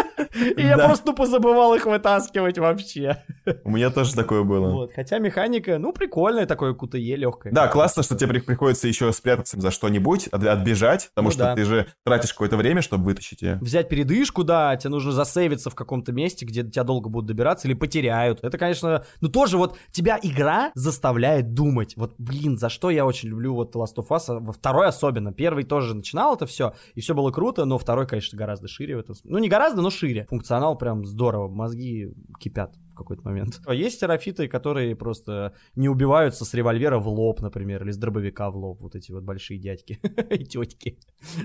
И я просто тупо забывал их вытаскивать вообще. У меня тоже такое было. Вот. Хотя механика, ну, прикольная, такое кутые легкое. Да, классно, что тебе при- приходится еще спрятаться за что-нибудь, от- отбежать, потому Ну что да. ты же тратишь какое-то время, чтобы вытащить ее. Взять передышку, да, тебе нужно засейвиться в каком-то месте, где тебя долго будут добираться, или потеряют. Это, конечно, ну тоже вот тебя игра заставляет думать. Вот, блин, за что я очень люблю вот Last of Us, а во второй особенно. Первый тоже начинал это все, и все было круто, но второй, конечно, гораздо шире в этом. Ну, не гораздо, но шире. Функционал прям здорово, мозги кипят в какой-то момент. А Есть терафиты, которые просто не убиваются с револьвера в лоб, например, или с дробовика в лоб. Вот эти вот большие дядьки и тетки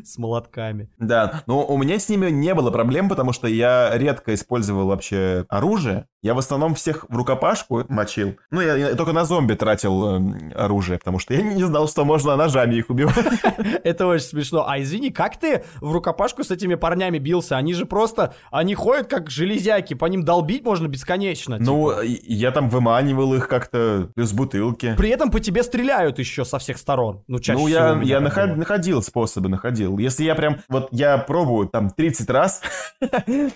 с молотками. Да, но у меня с ними не было проблем, потому что я редко использовал вообще оружие. Я в основном всех в рукопашку мочил. Ну, я, я только на зомби тратил эм, оружие, потому что я не знал, что можно ножами их убивать. Это очень смешно. А извини, как ты в рукопашку с этими парнями бился? Они же просто, они ходят как железяки, по ним долбить можно бесконечно. Ну, типа. я там выманивал их как-то плюс бутылки. При этом по тебе стреляют еще со всех сторон. Ну, чаще ну, я, я находил способы, находил. Если я прям, вот я пробую там 30 раз,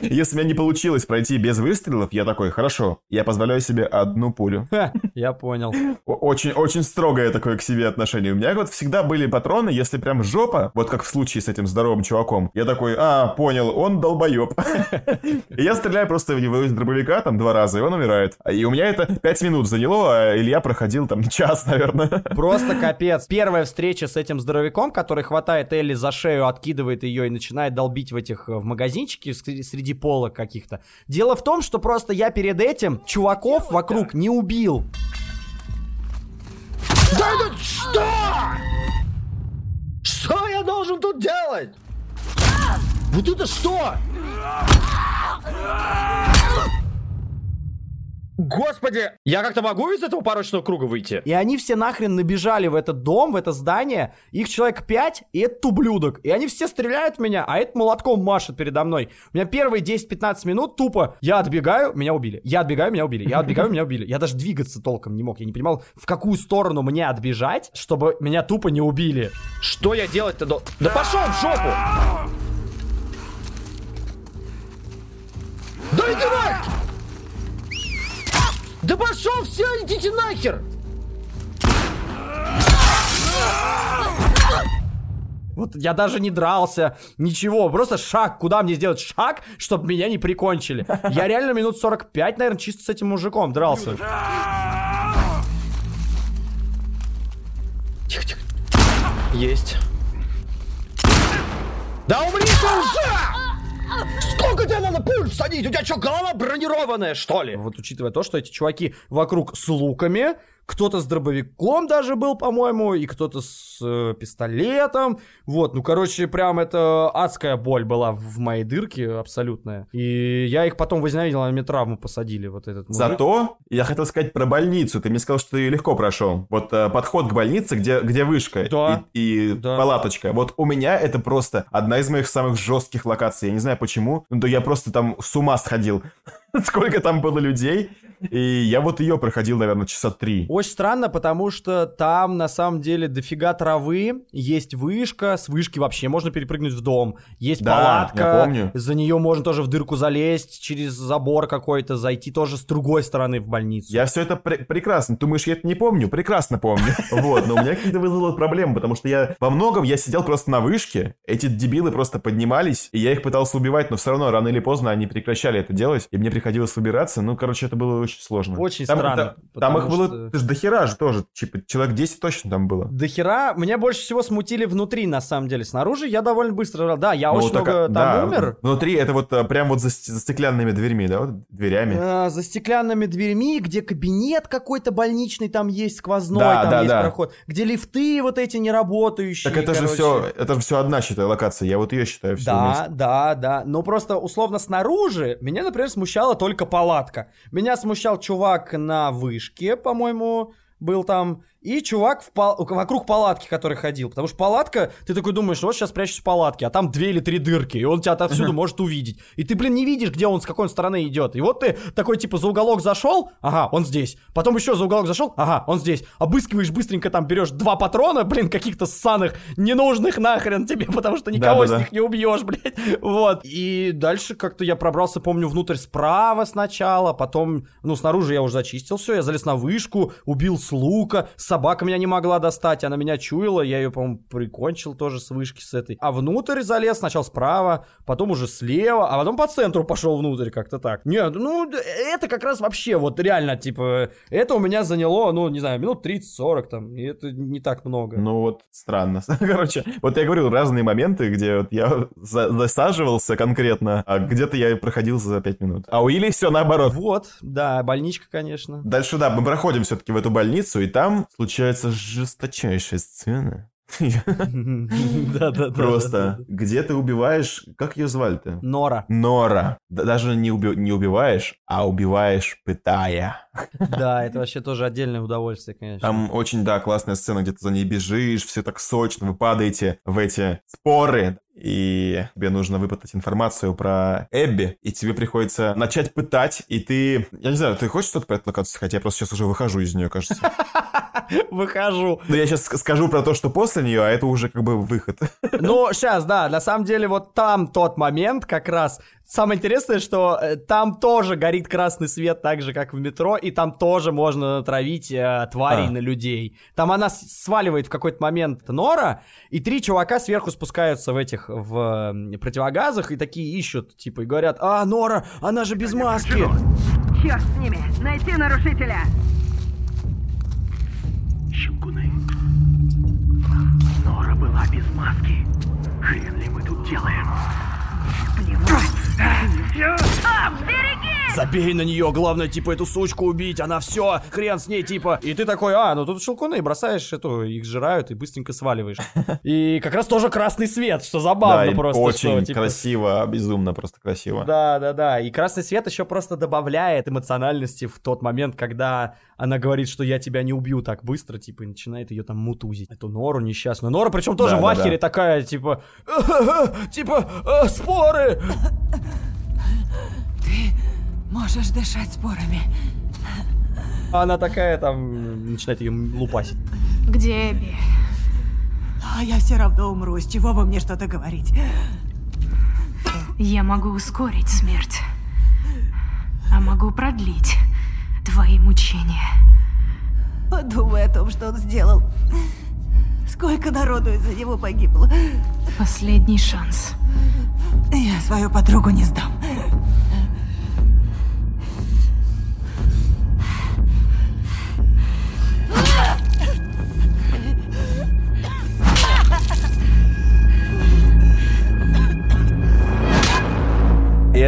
если у меня не получилось пройти без выстрелов, я такой, хорошо, я позволяю себе одну пулю. Ха, Я понял. О- Очень, очень строгое такое к себе отношение. У меня вот всегда были патроны, если прям жопа, вот как в случае с этим здоровым чуваком, я такой, а, понял, он долбоеб. И я стреляю просто в него из дробовика там два раза, и он умирает. А И у меня это 5 минут заняло, а Илья проходил там час, наверное. Просто капец. Первая встреча с этим здоровяком, который хватает Элли за шею, откидывает ее и начинает долбить в этих э, в магазинчике среди, полок каких-то. Дело в том, что просто я перед этим чуваков вокруг не убил. Да это что? Что я должен тут делать? Вот это что? Господи, я как-то могу из этого порочного круга выйти? И они все нахрен набежали в этот дом, в это здание. Их человек пять, и этот ублюдок. И они все стреляют в меня, а этот молотком машет передо мной. У меня первые 10-15 минут тупо я отбегаю, меня убили. Я отбегаю, меня убили. Я отбегаю, меня убили. Я даже двигаться толком не мог. Я не понимал, в какую сторону мне отбежать, чтобы меня тупо не убили. Что я делать-то должен? Да пошел в жопу! Да иди нахер! Да пошел все, идите нахер! Вот я даже не дрался, ничего, просто шаг. Куда мне сделать шаг, чтобы меня не прикончили? Я реально минут 45, наверное, чисто с этим мужиком дрался. Есть. Да умри ты уже! Сколько тебе надо пуль всадить? У тебя что, голова бронированная, что ли? Вот учитывая то, что эти чуваки вокруг с луками, кто-то с дробовиком даже был, по-моему, и кто-то с э, пистолетом. Вот, ну, короче, прям это адская боль была в моей дырке абсолютная. И я их потом возненавидел, а мне травму посадили, вот этот мужик. Зато я хотел сказать про больницу. Ты мне сказал, что ты ее легко прошел. Вот э, подход к больнице, где, где вышка Да. и, и Да. палаточка. Вот у меня это просто одна из моих самых жестких локаций. Я не знаю почему, но я просто там с ума сходил. Сколько там было людей. И я вот ее проходил, наверное, часа три. Очень странно, потому что там на самом деле дофига травы, есть вышка, с вышки вообще можно перепрыгнуть в дом, есть Да, палатка, я помню. за нее можно тоже в дырку залезть, через забор какой-то зайти тоже с другой стороны в больницу. Я все это пре- прекрасно. Думаешь, я это не помню? Прекрасно помню. Вот, но у меня какие-то вызвало проблемы, потому что я во многом я сидел просто на вышке, эти дебилы просто поднимались, и я их пытался убивать, но все равно рано или поздно они прекращали это делать, и мне приходилось выбираться. Ну, короче, это было очень сложно. Очень странно, Там, их было, что- ты ж дохера же тоже, типа, человек 10 точно там было. До хера меня больше всего смутили внутри, на самом деле. Снаружи я довольно быстро... Да, я Ну, очень так, много там да, умер. Внутри это вот а, прям вот за, за стеклянными дверьми, да, вот дверями. А, за стеклянными дверьми, где кабинет какой-то больничный там есть, сквозной, Да, там да, есть да. проход, где лифты вот эти не работающие. Так это же короче. все, это же все одна, считай, локация. Я вот ее считаю все Да, да, да. Но просто условно снаружи меня, например, смущала только палатка. Меня смущал чувак на вышке, по-моему, был там. И чувак в пал- вокруг палатки, который ходил. Потому что палатка, ты такой думаешь, вот сейчас прячусь в палатке, а там две или три дырки, и он тебя отовсюду Ага. может увидеть. И ты, блин, не видишь, где он, с какой он стороны идет. И вот ты такой, типа, за уголок зашел, ага, он здесь. Потом еще за уголок зашел, ага, он здесь. Обыскиваешь быстренько, там берешь два патрона, блин, каких-то ссаных, ненужных нахрен тебе, потому что никого Да-да-да. с них не убьешь, блядь. Вот. И дальше как-то я пробрался, помню, внутрь справа сначала, потом, ну, снаружи я уже зачистил все, я залез на вышку, убил с лука, собака меня не могла достать, она меня чуяла, я ее, по-моему, прикончил тоже с вышки с этой. А внутрь залез сначала справа, потом уже слева, а потом по центру пошел внутрь как-то так. Нет, ну, это как раз вообще вот реально, типа, это у меня заняло, ну, не знаю, минут 30-40 там, и это не так много. Ну вот странно. Короче, вот я говорю, разные моменты, где вот я за- засаживался конкретно, а где-то я проходил за 5 минут. А у Или все наоборот. Вот, да, больничка, конечно. Дальше, да, мы проходим все-таки в эту больницу, и там случается жесточайшая сцена. Просто, где ты убиваешь... Как ее звали-то? Нора. Нора. Да- Даже не убиваешь, а убиваешь, пытая. Да, это вообще тоже отдельное удовольствие, конечно. Там очень, да, классная сцена, где ты за ней бежишь, все так сочно, вы падаете в эти споры, и тебе нужно выпытать информацию про Эбби, и тебе приходится начать пытать, и ты... Я не знаю, ты хочешь что-то про эту локацию сказать? Я просто сейчас уже выхожу из нее, кажется. Выхожу. Но я сейчас скажу про то, что после нее, а это уже как бы выход. Ну, сейчас, да, на самом деле вот там тот момент как раз. Самое интересное, что э, там тоже горит красный свет, так же, как в метро, и там тоже можно натравить э, тварей А. на людей. Там она сваливает в какой-то момент Нора, и три чувака сверху спускаются в этих, в э, противогазах, и такие ищут, типа, и говорят, а, Нора, она же без маски. Черт с ними! Найти нарушителя! Щелкуны. Нора была без маски. Хрен ли мы тут делаем? А, береги! Забей на нее, главное, типа, эту сучку убить, она все, хрен с ней, типа. И ты такой, а, ну тут щелкуны, бросаешь эту, их жирают и быстренько сваливаешь. И как раз тоже красный свет, что забавно Да, и просто. очень что, типа, красиво, безумно просто красиво. Да, да, да. И красный свет еще просто добавляет эмоциональности в тот момент, когда она говорит, что я тебя не убью так быстро, типа, и начинает ее там мутузить. Эту Нору несчастную. Нора, причем тоже Да, в да, ахере да. такая, типа, типа, «А, споры! Можешь дышать спорами. Она такая там начинает ее лупасить. Где Эбби? А я все равно умру. С чего бы мне что-то говорить? Я могу ускорить смерть. А могу продлить твои мучения. Подумай о том, что он сделал. Сколько народу из-за него погибло. Последний шанс. Я свою подругу не сдам.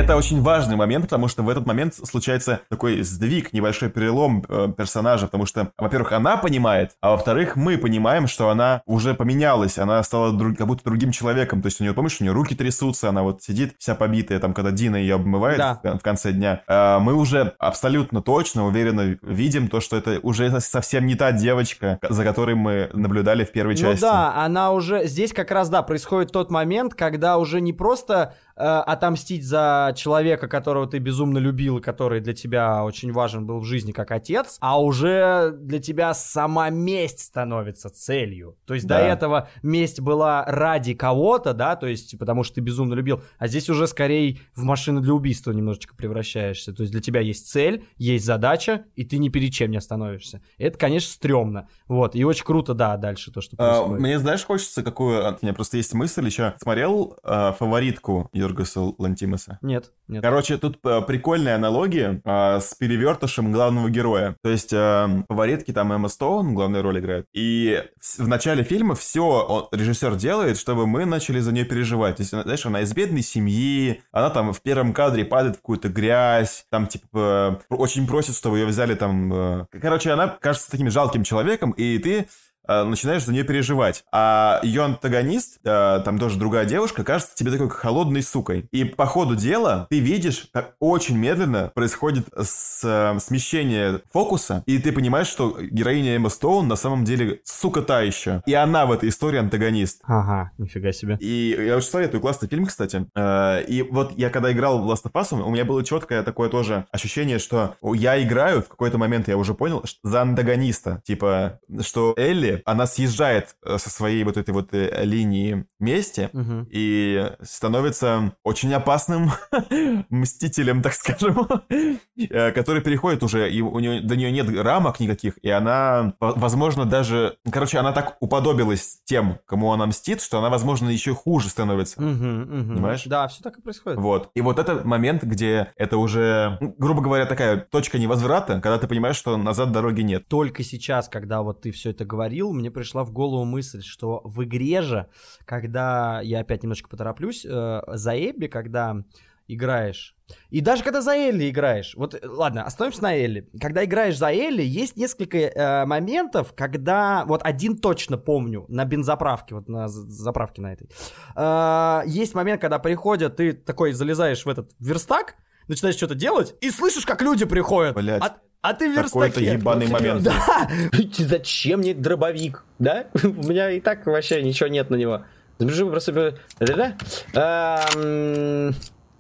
Это очень важный момент, потому что в этот момент случается такой сдвиг, небольшой перелом э, персонажа, потому что, во-первых, она понимает, а во-вторых, мы понимаем, что она уже поменялась, она стала друг- как будто другим человеком, то есть у нее, помнишь, у нее руки трясутся, она вот сидит вся побитая, там, когда Дина ее обмывает Да. в, конце дня. Э, мы уже абсолютно точно, уверенно видим то, что это уже совсем не та девочка, за которой мы наблюдали в первой Ну части. да, она уже... Здесь как раз, да, происходит тот момент, когда уже не просто отомстить за человека, которого ты безумно любил, и который для тебя очень важен был в жизни как отец, а уже для тебя сама месть становится целью. То есть Да. до этого месть была ради кого-то, да, то есть потому что ты безумно любил, а здесь уже скорее в машину для убийства немножечко превращаешься. То есть для тебя есть цель, есть задача, и ты ни перед чем не остановишься. Это, конечно, стрёмно. Вот, и очень круто, да, дальше то, что А, происходит. Мне, знаешь, хочется какую... а, У меня просто есть мысль еще. Смотрел а, фаворитку Йоргаса Лантимаса? Нет, нет. Короче, тут а, прикольная аналогия а, с перевертышем главного героя. То есть а, в фаворитке там Эмма Стоун главную роль играет. И в начале фильма все режиссер делает, чтобы мы начали за нее переживать. То есть, знаешь, она из бедной семьи, она там в первом кадре падает в какую-то грязь, там типа э, очень просит, чтобы ее взяли там... э, Короче, она кажется таким жалким человеком, и ты э, начинаешь за нее переживать. А ее антагонист, э, там тоже другая девушка, кажется тебе такой холодной сукой. И по ходу дела ты видишь, как очень медленно происходит с, э, смещение фокуса, и ты понимаешь, что героиня Эмма Стоун на самом деле сука та еще. И она в этой истории антагонист. Ага, нифига себе. И я очень советую, классный фильм, кстати. Э, И вот я когда играл в Last of Us, у меня было четкое такое тоже ощущение, что я играю, в какой-то момент я уже понял, что за антагониста. Типа, что Элли, она съезжает э, со своей вот этой вот э, линии мести Мгм. и становится очень опасным мстителем, так скажем, э, который переходит уже, и у нее, до нее нет рамок никаких, и она, во- возможно, даже... Короче, она так уподобилась тем, кому она мстит, что она, возможно, еще хуже становится. Мгм, мгм. Понимаешь? Да, все так и происходит. Вот. И вот этот момент, где это уже, ну, грубо говоря, такая точка невозврата, когда ты понимаешь, что назад дороги нет. Только сейчас, когда вот ты все это говорил, мне пришла в голову мысль, что в игре же, когда я опять немножечко потороплюсь, э, за Эбби, когда играешь, и даже когда за Элли играешь, вот э, ладно, остановимся на Элли. Когда играешь за Элли, есть несколько э, моментов, когда вот один точно помню на бензоправке, вот на заправке на этой. Э, есть момент, когда приходят, ты такой залезаешь в этот верстак, начинаешь что-то делать и слышишь, как люди приходят. Блядь. А, а ты в Какой-то ебаный момент. Да, Зачем мне дробовик, да? У меня и так вообще ничего нет на него. Забежи просто...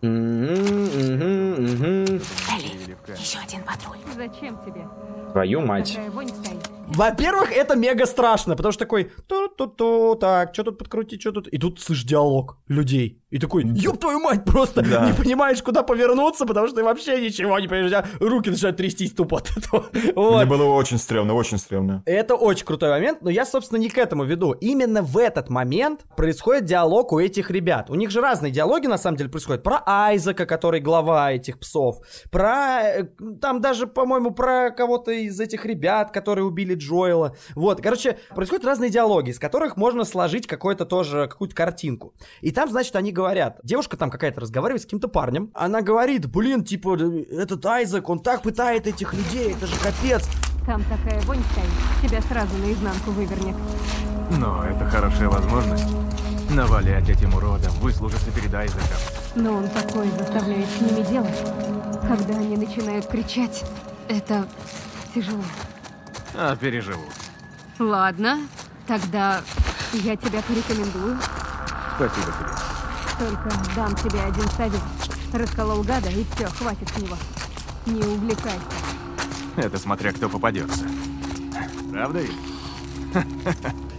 Мгм. Еще один патруль. Зачем тебе? Твою мать. Во-первых, это мега страшно, потому что такой, ту-ту-ту, так, что тут подкрутить, что тут? И тут слышишь диалог людей. И такой, ёб твою мать, просто Да. не понимаешь, куда повернуться, потому что ты вообще ничего не понимаешь. Руки начинают трястись тупо от этого. Вот. Мне было очень стрёмно, очень стрёмно. Это очень крутой момент, но я, собственно, не к этому веду. Именно в этот момент происходит диалог у этих ребят. У них же разные диалоги, на самом деле, происходят. Про Айзека, который глава этих псов. Про... э, Там даже, по-моему, про кого-то из этих ребят, которые убили Джоэла. Вот, короче, происходят разные диалоги, из которых можно сложить какой-то тоже, какую-то картинку. И там, значит, они говорят. Девушка там какая-то разговаривает с каким-то парнем. Она говорит, блин, типа, этот Айзек, он так пытает этих людей, это же капец. Там такая вонь стоит. Тебя сразу наизнанку вывернет. Но это хорошая возможность навалять этим уродам, выслужиться перед Айзеком. Но он такое заставляет с ними делать. Когда они начинают кричать, это тяжело. А, переживу. Ладно, тогда я тебя порекомендую. Спасибо тебе. Только дам тебе один совет. Расколол гада, и все, хватит с него. Не увлекайся. Это смотря кто попадется. Правда ведь?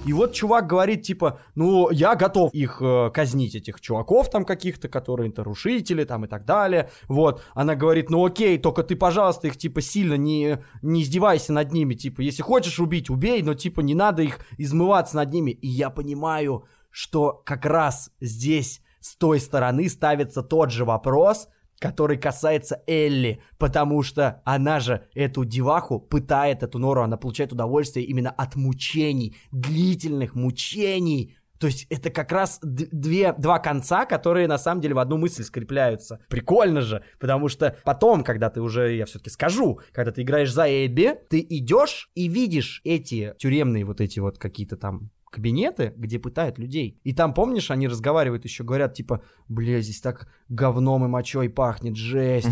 И вот чувак говорит, типа, ну, я готов их э, казнить, этих чуваков там каких-то, которые нарушители там и так далее. Вот, она говорит, ну окей, только ты, пожалуйста, их, типа, сильно не, не издевайся над ними. Типа, если хочешь убить, убей, но, типа, не надо их измываться над ними. И я понимаю, что как раз здесь с той стороны ставится тот же вопрос, который касается Элли, потому что она же эту деваху пытает, эту нору, она получает удовольствие именно от мучений, длительных мучений. То есть это как раз две, два конца, которые на самом деле в одну мысль скрепляются. Прикольно же, потому что потом, когда ты уже, я все-таки скажу, когда ты играешь за Эбби, ты идешь и видишь эти тюремные вот эти вот какие-то там кабинеты, где пытают людей. И там, помнишь, они разговаривают еще, говорят, типа, бля, здесь так говном и мочой пахнет, жесть.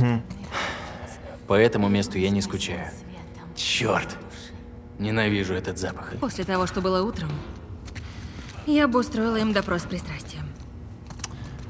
По этому месту я не скучаю. Черт! Ненавижу этот запах. После того, что было утром, я бы устроила им допрос с пристрастием.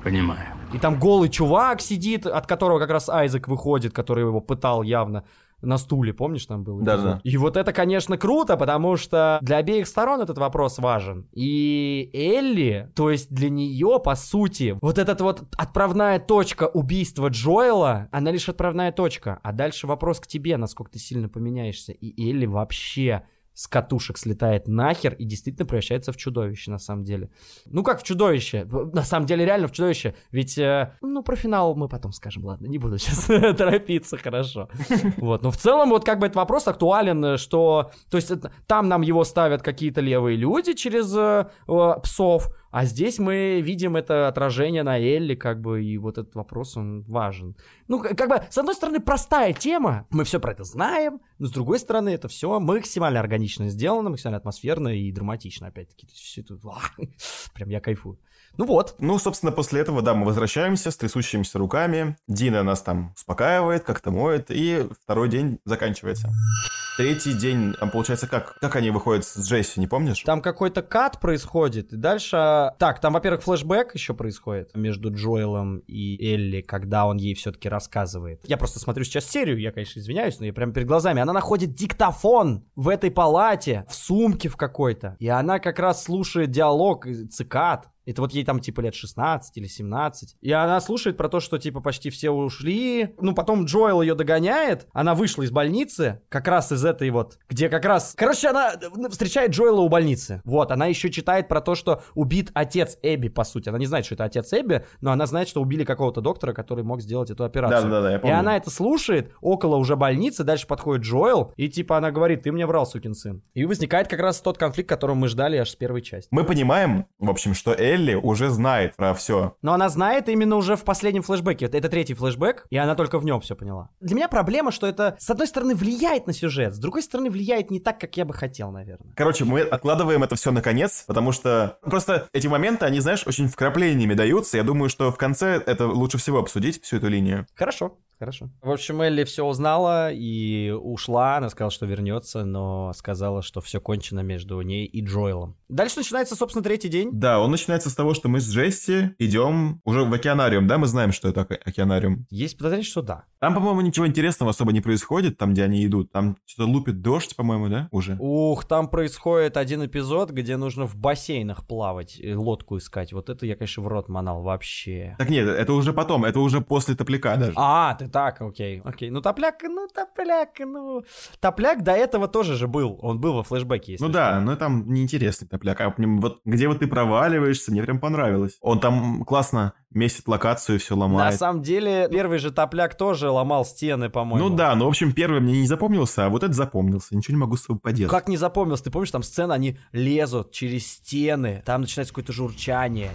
Понимаю. И там голый чувак сидит, от которого как раз Айзек выходит, который его пытал явно на стуле, помнишь, там был? эпизод? Да-да. И вот это, конечно, круто, потому что для обеих сторон этот вопрос важен. И Элли, то есть для нее, по сути, вот эта вот отправная точка убийства Джоэла, она лишь отправная точка. А дальше вопрос к тебе, насколько ты сильно поменяешься. И Элли вообще с катушек слетает нахер и действительно превращается в чудовище, на самом деле. Ну как в чудовище? На самом деле реально в чудовище. Ведь, э, ну про финал мы потом скажем, ладно, не буду сейчас торопиться, хорошо. Вот, но в целом вот как бы этот вопрос актуален, э, что, то есть это- там нам его ставят какие-то левые люди через э, э, псов, а здесь мы видим это отражение на Элли, как бы, и вот этот вопрос, он важен. Ну, как бы, с одной стороны, простая тема, мы все про это знаем, но с другой стороны, это все максимально органично сделано, максимально атмосферно и драматично, опять-таки. Всё это, прям я кайфую. Ну вот. Ну, собственно, после этого, да, мы возвращаемся с трясущимися руками. Дина нас там успокаивает, как-то моет, и второй день заканчивается. Третий день, там получается как? Как они выходят с Джесси, не помнишь? Там какой-то кат происходит, и дальше... Так, там, во-первых, флешбэк еще происходит между Джоэлом и Элли, когда он ей все-таки рассказывает. Я просто смотрю сейчас серию, я, конечно, извиняюсь, но я прям перед глазами. Она находит диктофон в этой палате, в сумке в какой-то, и она как раз слушает диалог цикад. Это вот ей там типа лет 16 или 17. И она слушает про то, что типа почти все ушли. Ну, потом Джоэл ее догоняет. Она вышла из больницы, как раз из этой вот, где как раз... Короче, она э, встречает Джоэла у больницы. Вот, она еще читает про то, что убит отец Эбби, по сути. Она не знает, что это отец Эбби, но она знает, что убили какого-то доктора, который мог сделать эту операцию. Да-да-да, я И помню. она это слушает около уже больницы, дальше подходит Джоэл, и типа она говорит, ты мне врал, сукин сын. И возникает как раз тот конфликт, которого мы ждали аж с первой части. Мы понимаем, в общем, что Элли уже знает про все. Но она знает именно уже в последнем флешбеке. Это- третий флешбэк, и она только в нем все поняла. Для меня проблема, что это, с одной стороны, влияет на сюжет, с другой стороны, влияет не так, как я бы хотел, наверное. Короче, мы откладываем это все на конец, потому что просто эти моменты, они, знаешь, очень вкраплениями даются. Я думаю, что в конце это лучше всего обсудить, всю эту линию. Хорошо, хорошо. В общем, Элли все узнала и ушла. Она сказала, что вернется, но сказала, что все кончено между ней и Джоэлом. Дальше начинается, собственно, третий день. Да, он начинается с того, что мы с Джесси идем уже в океанариум, да, мы знаем, что это оке- океанариум. Есть подозрение, что да. Там, по-моему, ничего интересного особо не происходит, там, где они идут. Там что-то лупит дождь, по-моему, да, уже? Ух, там происходит один эпизод, где нужно в бассейнах плавать, лодку искать. Вот это я, конечно, в рот манал вообще. Так нет, это уже потом, это уже после топляка даже. А, ты так, окей, окей. Ну, топляк, ну, топляк, ну... Топляк до этого тоже же был. Он был во флешбеке, если Ну да, но там неинтересный топляк. А вот где вот ты проваливаешься, мне прям понравилось. Он там классно месит локацию, все На ломает. самом деле, первый же топляк тоже ломал стены, по-моему. Ну да, ну в общем, первый мне не запомнился, а вот это запомнился. Ничего не могу с собой поделать. Как не запомнился? Ты помнишь, там сцена, они лезут через стены, там начинается какое-то журчание.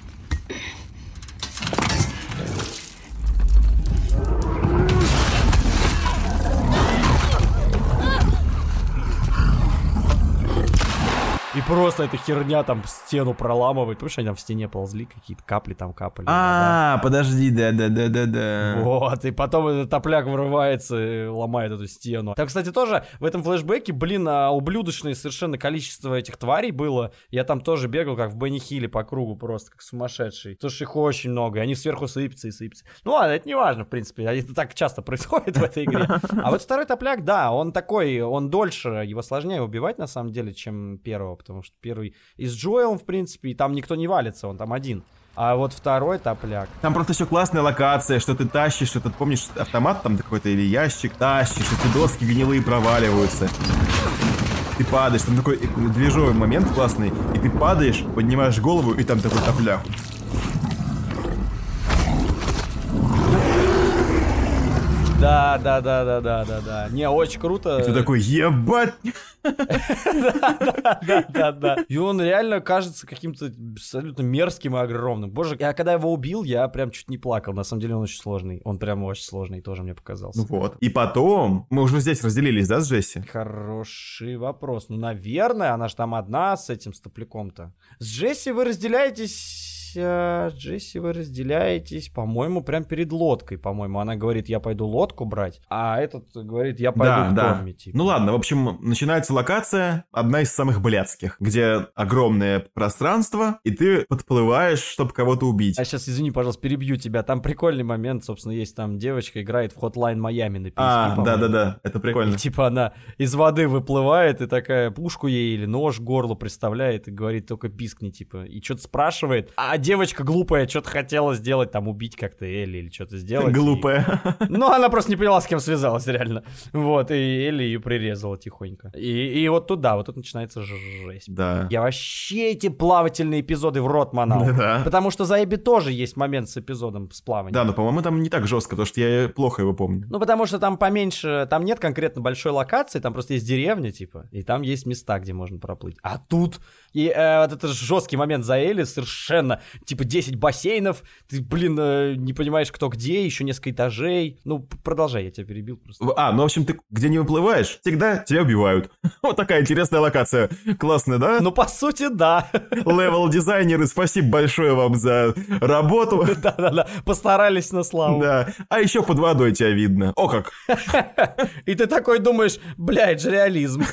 Просто эта херня там стену проламывает. Помнишь, они там в стене ползли, какие-то капли там капали. А, подожди, да-да-да-да-да. Вот, и потом этот топляк вырывается и ломает эту стену. Там, кстати, тоже в этом флешбеке, блин, а, ублюдочное совершенно количество этих тварей было. Я там тоже бегал, как в Бенни Хилле по кругу, просто как сумасшедший. Потому что их очень много, и они сверху сыпятся и сыпятся. Ну ладно, это не важно, в принципе, это так часто происходит в этой игре. А вот второй топляк, да, он такой, он дольше, его сложнее убивать, на самом деле, чем первого, потому что первый и с Джоэлом, в принципе, и там никто не валится, он там один. А вот второй топляк, Там просто все классная локация, что ты тащишь, что ты помнишь автомат там какой-то или ящик тащишь, эти доски гнилые проваливаются. Ты падаешь, там такой движовый момент классный, и ты падаешь, поднимаешь голову, и там такой топляк. Да, да, да, да, да, да, да. Не, очень круто. И ты такой, ебать! Да, да, да. И он реально кажется каким-то абсолютно мерзким и огромным. Боже, я когда его убил, я прям чуть не плакал. На самом деле он очень сложный. Он прям очень сложный, тоже мне показался. Ну вот. И потом, мы уже здесь разделились, да, с Джесси? Хороший вопрос. Ну, наверное, она же там одна с этим стопляком-то. С Джесси вы разделяетесь а, Джесси, вы разделяетесь, по-моему, прям перед лодкой, по-моему. Она говорит, я пойду лодку брать, а этот говорит, я пойду Да, к да. Томми, типа. Ну ладно, в общем, начинается локация, одна из самых блядских, где огромное пространство, и ты подплываешь, чтобы кого-то убить. А сейчас, извини, пожалуйста, перебью тебя. Там прикольный момент, собственно, есть там девочка играет в Hotline Miami на PSP, А, да-да-да, это прикольно. И, типа она из воды выплывает и такая пушку ей или нож к горлу представляет и говорит только пискни, типа, и что-то спрашивает. А девочка глупая что-то хотела сделать, там убить как-то Элли или что-то сделать. Глупая. И- Ну, она просто не поняла, с кем связалась, реально. Вот, и Элли ее прирезала тихонько. И, и вот туда, вот тут начинается жесть. Да. Я вообще эти плавательные эпизоды в рот манал. Да. Потому что за Эбби тоже есть момент с эпизодом с плаванием. Да, но, по-моему, там не так жестко, потому что я плохо его помню. Ну, потому что там поменьше, там нет конкретно большой локации, там просто есть деревня, типа, и там есть места, где можно проплыть. А тут, и э, вот это жесткий момент за Элли, совершенно, типа, 10 бассейнов, ты, блин, э, не понимаешь, кто где, еще несколько этажей. Ну, продолжай, я тебя перебил просто. А, ну, в общем, ты где не выплываешь, всегда тебя убивают. Вот такая интересная локация. Классная, да? Ну, по сути, да. Левел-дизайнеры, спасибо большое вам за работу. Да-да-да, постарались на славу. Да. А еще под водой тебя видно. О как. И ты такой думаешь, бля, это же реализм.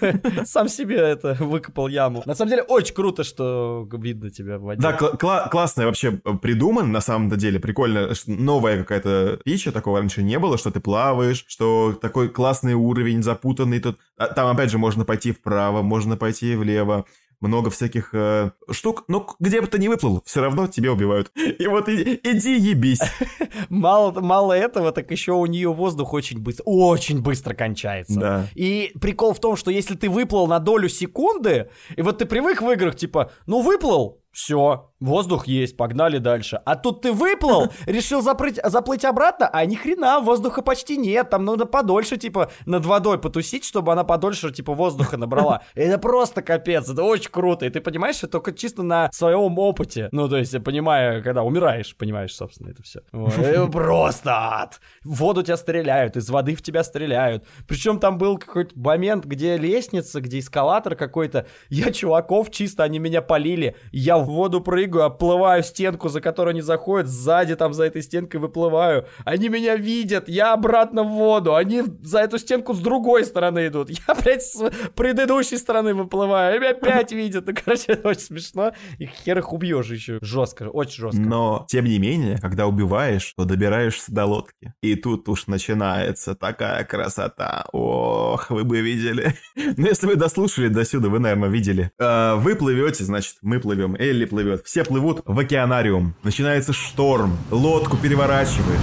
Сам себе это выкопал яму. На самом деле, очень круто, что видно тебя в воде. Да, кла- кла- классно вообще придуман, на самом деле, прикольно. Новая какая-то фича, такого раньше не было, что ты плаваешь, что такой классный уровень, запутанный тут. А Там, опять же, можно пойти вправо, можно пойти влево. Много всяких э, штук, но где бы ты ни выплыл, все равно тебя убивают. И вот и- иди ебись. Мало, мало этого, так еще у нее воздух очень быстро, очень быстро кончается. Да. И прикол в том, что если ты выплыл на долю секунды, и вот ты привык в играх, типа, ну выплыл, все, воздух есть, погнали дальше. А тут ты выплыл, решил запрыть, заплыть обратно, а ни хрена, воздуха почти нет. Там надо подольше, типа, над водой потусить, чтобы она подольше, типа, воздуха набрала. Это просто капец, это очень круто. И ты понимаешь, это только чисто на своем опыте. Ну, то есть, я понимаю, когда умираешь, понимаешь, собственно, это все. Просто ад. В воду тебя стреляют, из воды в тебя стреляют. Причем там был какой-то момент, где лестница, где эскалатор какой-то. Я чуваков чисто, они меня полили. Я в воду прыгаю, оплываю стенку, за которую они заходят, сзади там за этой стенкой выплываю. Они меня видят, я обратно в воду. Они за эту стенку с другой стороны идут. Я, блядь, с предыдущей стороны выплываю. Они меня опять видят. Ну, короче, это очень смешно. И хер их убьешь еще. Жестко, очень жестко. Но, тем не менее, когда убиваешь, то добираешься до лодки. И тут уж начинается такая красота. Ох, вы бы видели. Ну, если вы дослушали до сюда, вы, наверное, видели. А, Вы плывете, значит, мы плывем, Элли плывет. Все плывут в океанариум. Начинается шторм, лодку переворачивает.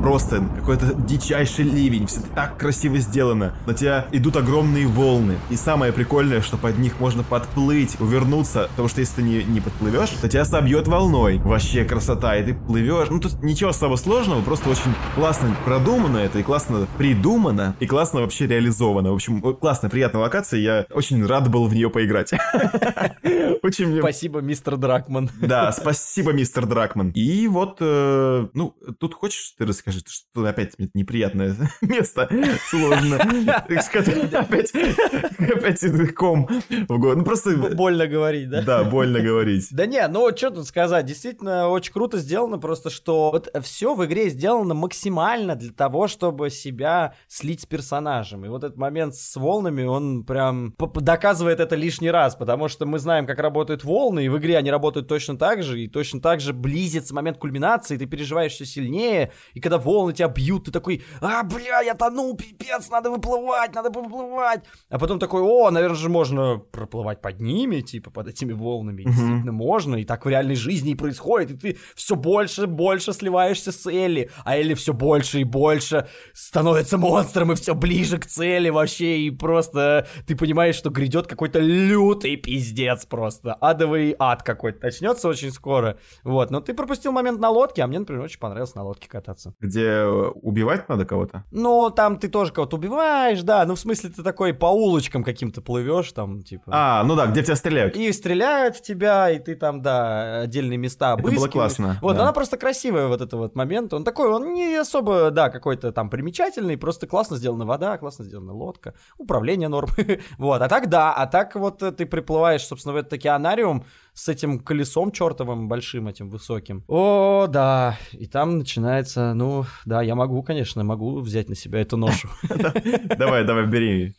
Просто какой-то дичайший ливень, все так красиво сделано. На тебя идут огромные волны. И самое прикольное, что под них можно подплыть, увернуться, потому что если ты не, не подплывешь, то тебя собьет волной. Вообще красота, и ты плывешь. Ну, тут ничего особо сложного, просто очень классно продумано это, и классно придумано, и классно вообще реализовано. В общем, классная, приятная локация, я очень рад был в нее поиграть. Очень Спасибо, мистер Дракман. да, спасибо, мистер Дракман. И вот, э, ну, тут хочешь ты расскажи, что тут опять неприятное место, сложно. Опять, опять ком в голову. Ну, просто... Больно говорить, да? Да, больно говорить. Да не, ну что тут сказать, действительно очень круто сделано, просто что вот все в игре сделано максимально для того, чтобы себя слить с персонажем. И вот этот момент с волнами, он прям доказывает это лишний раз, потому что мы знаем, как работают волны, и в игре они работают точно так же, и точно так же близится момент кульминации, ты переживаешь все сильнее, и когда волны тебя бьют, ты такой, а, бля, я тону, пипец, надо выплывать, надо выплывать. А потом такой, о, наверное же можно проплывать под ними, типа под этими волнами. Мгм. Действительно можно, и так в реальной жизни и происходит, и ты все больше и больше сливаешься с Элли, а Элли все больше и больше становится монстром и все ближе к цели вообще, и просто ты понимаешь, что грядет какой-то лютый пиздец просто, адовый ад какой-то начнется очень скоро, вот, но ты пропустил момент на лодке, а мне, например, очень понравилось на лодке кататься. Где э, убивать надо кого-то? Ну, там ты тоже кого-то убиваешь, да, ну, в смысле, ты такой по улочкам каким-то плывешь, там, типа... А, ну да, где тебя стреляют. И стреляют в тебя, и ты там, да, отдельные места Это было обыскиваешь. классно, Вот, да. она просто красивая, вот этот вот момент. Он такой, он не особо, да, какой-то там примечательный, просто классно сделана вода, классно сделана лодка, управление норм. вот, а так да, а так вот э, ты приплываешь, собственно, в этот океанариум, с этим колесом чертовым большим этим высоким. О, да. И там начинается, ну, да, я могу, конечно, могу взять на себя эту ношу. Давай, давай, бери.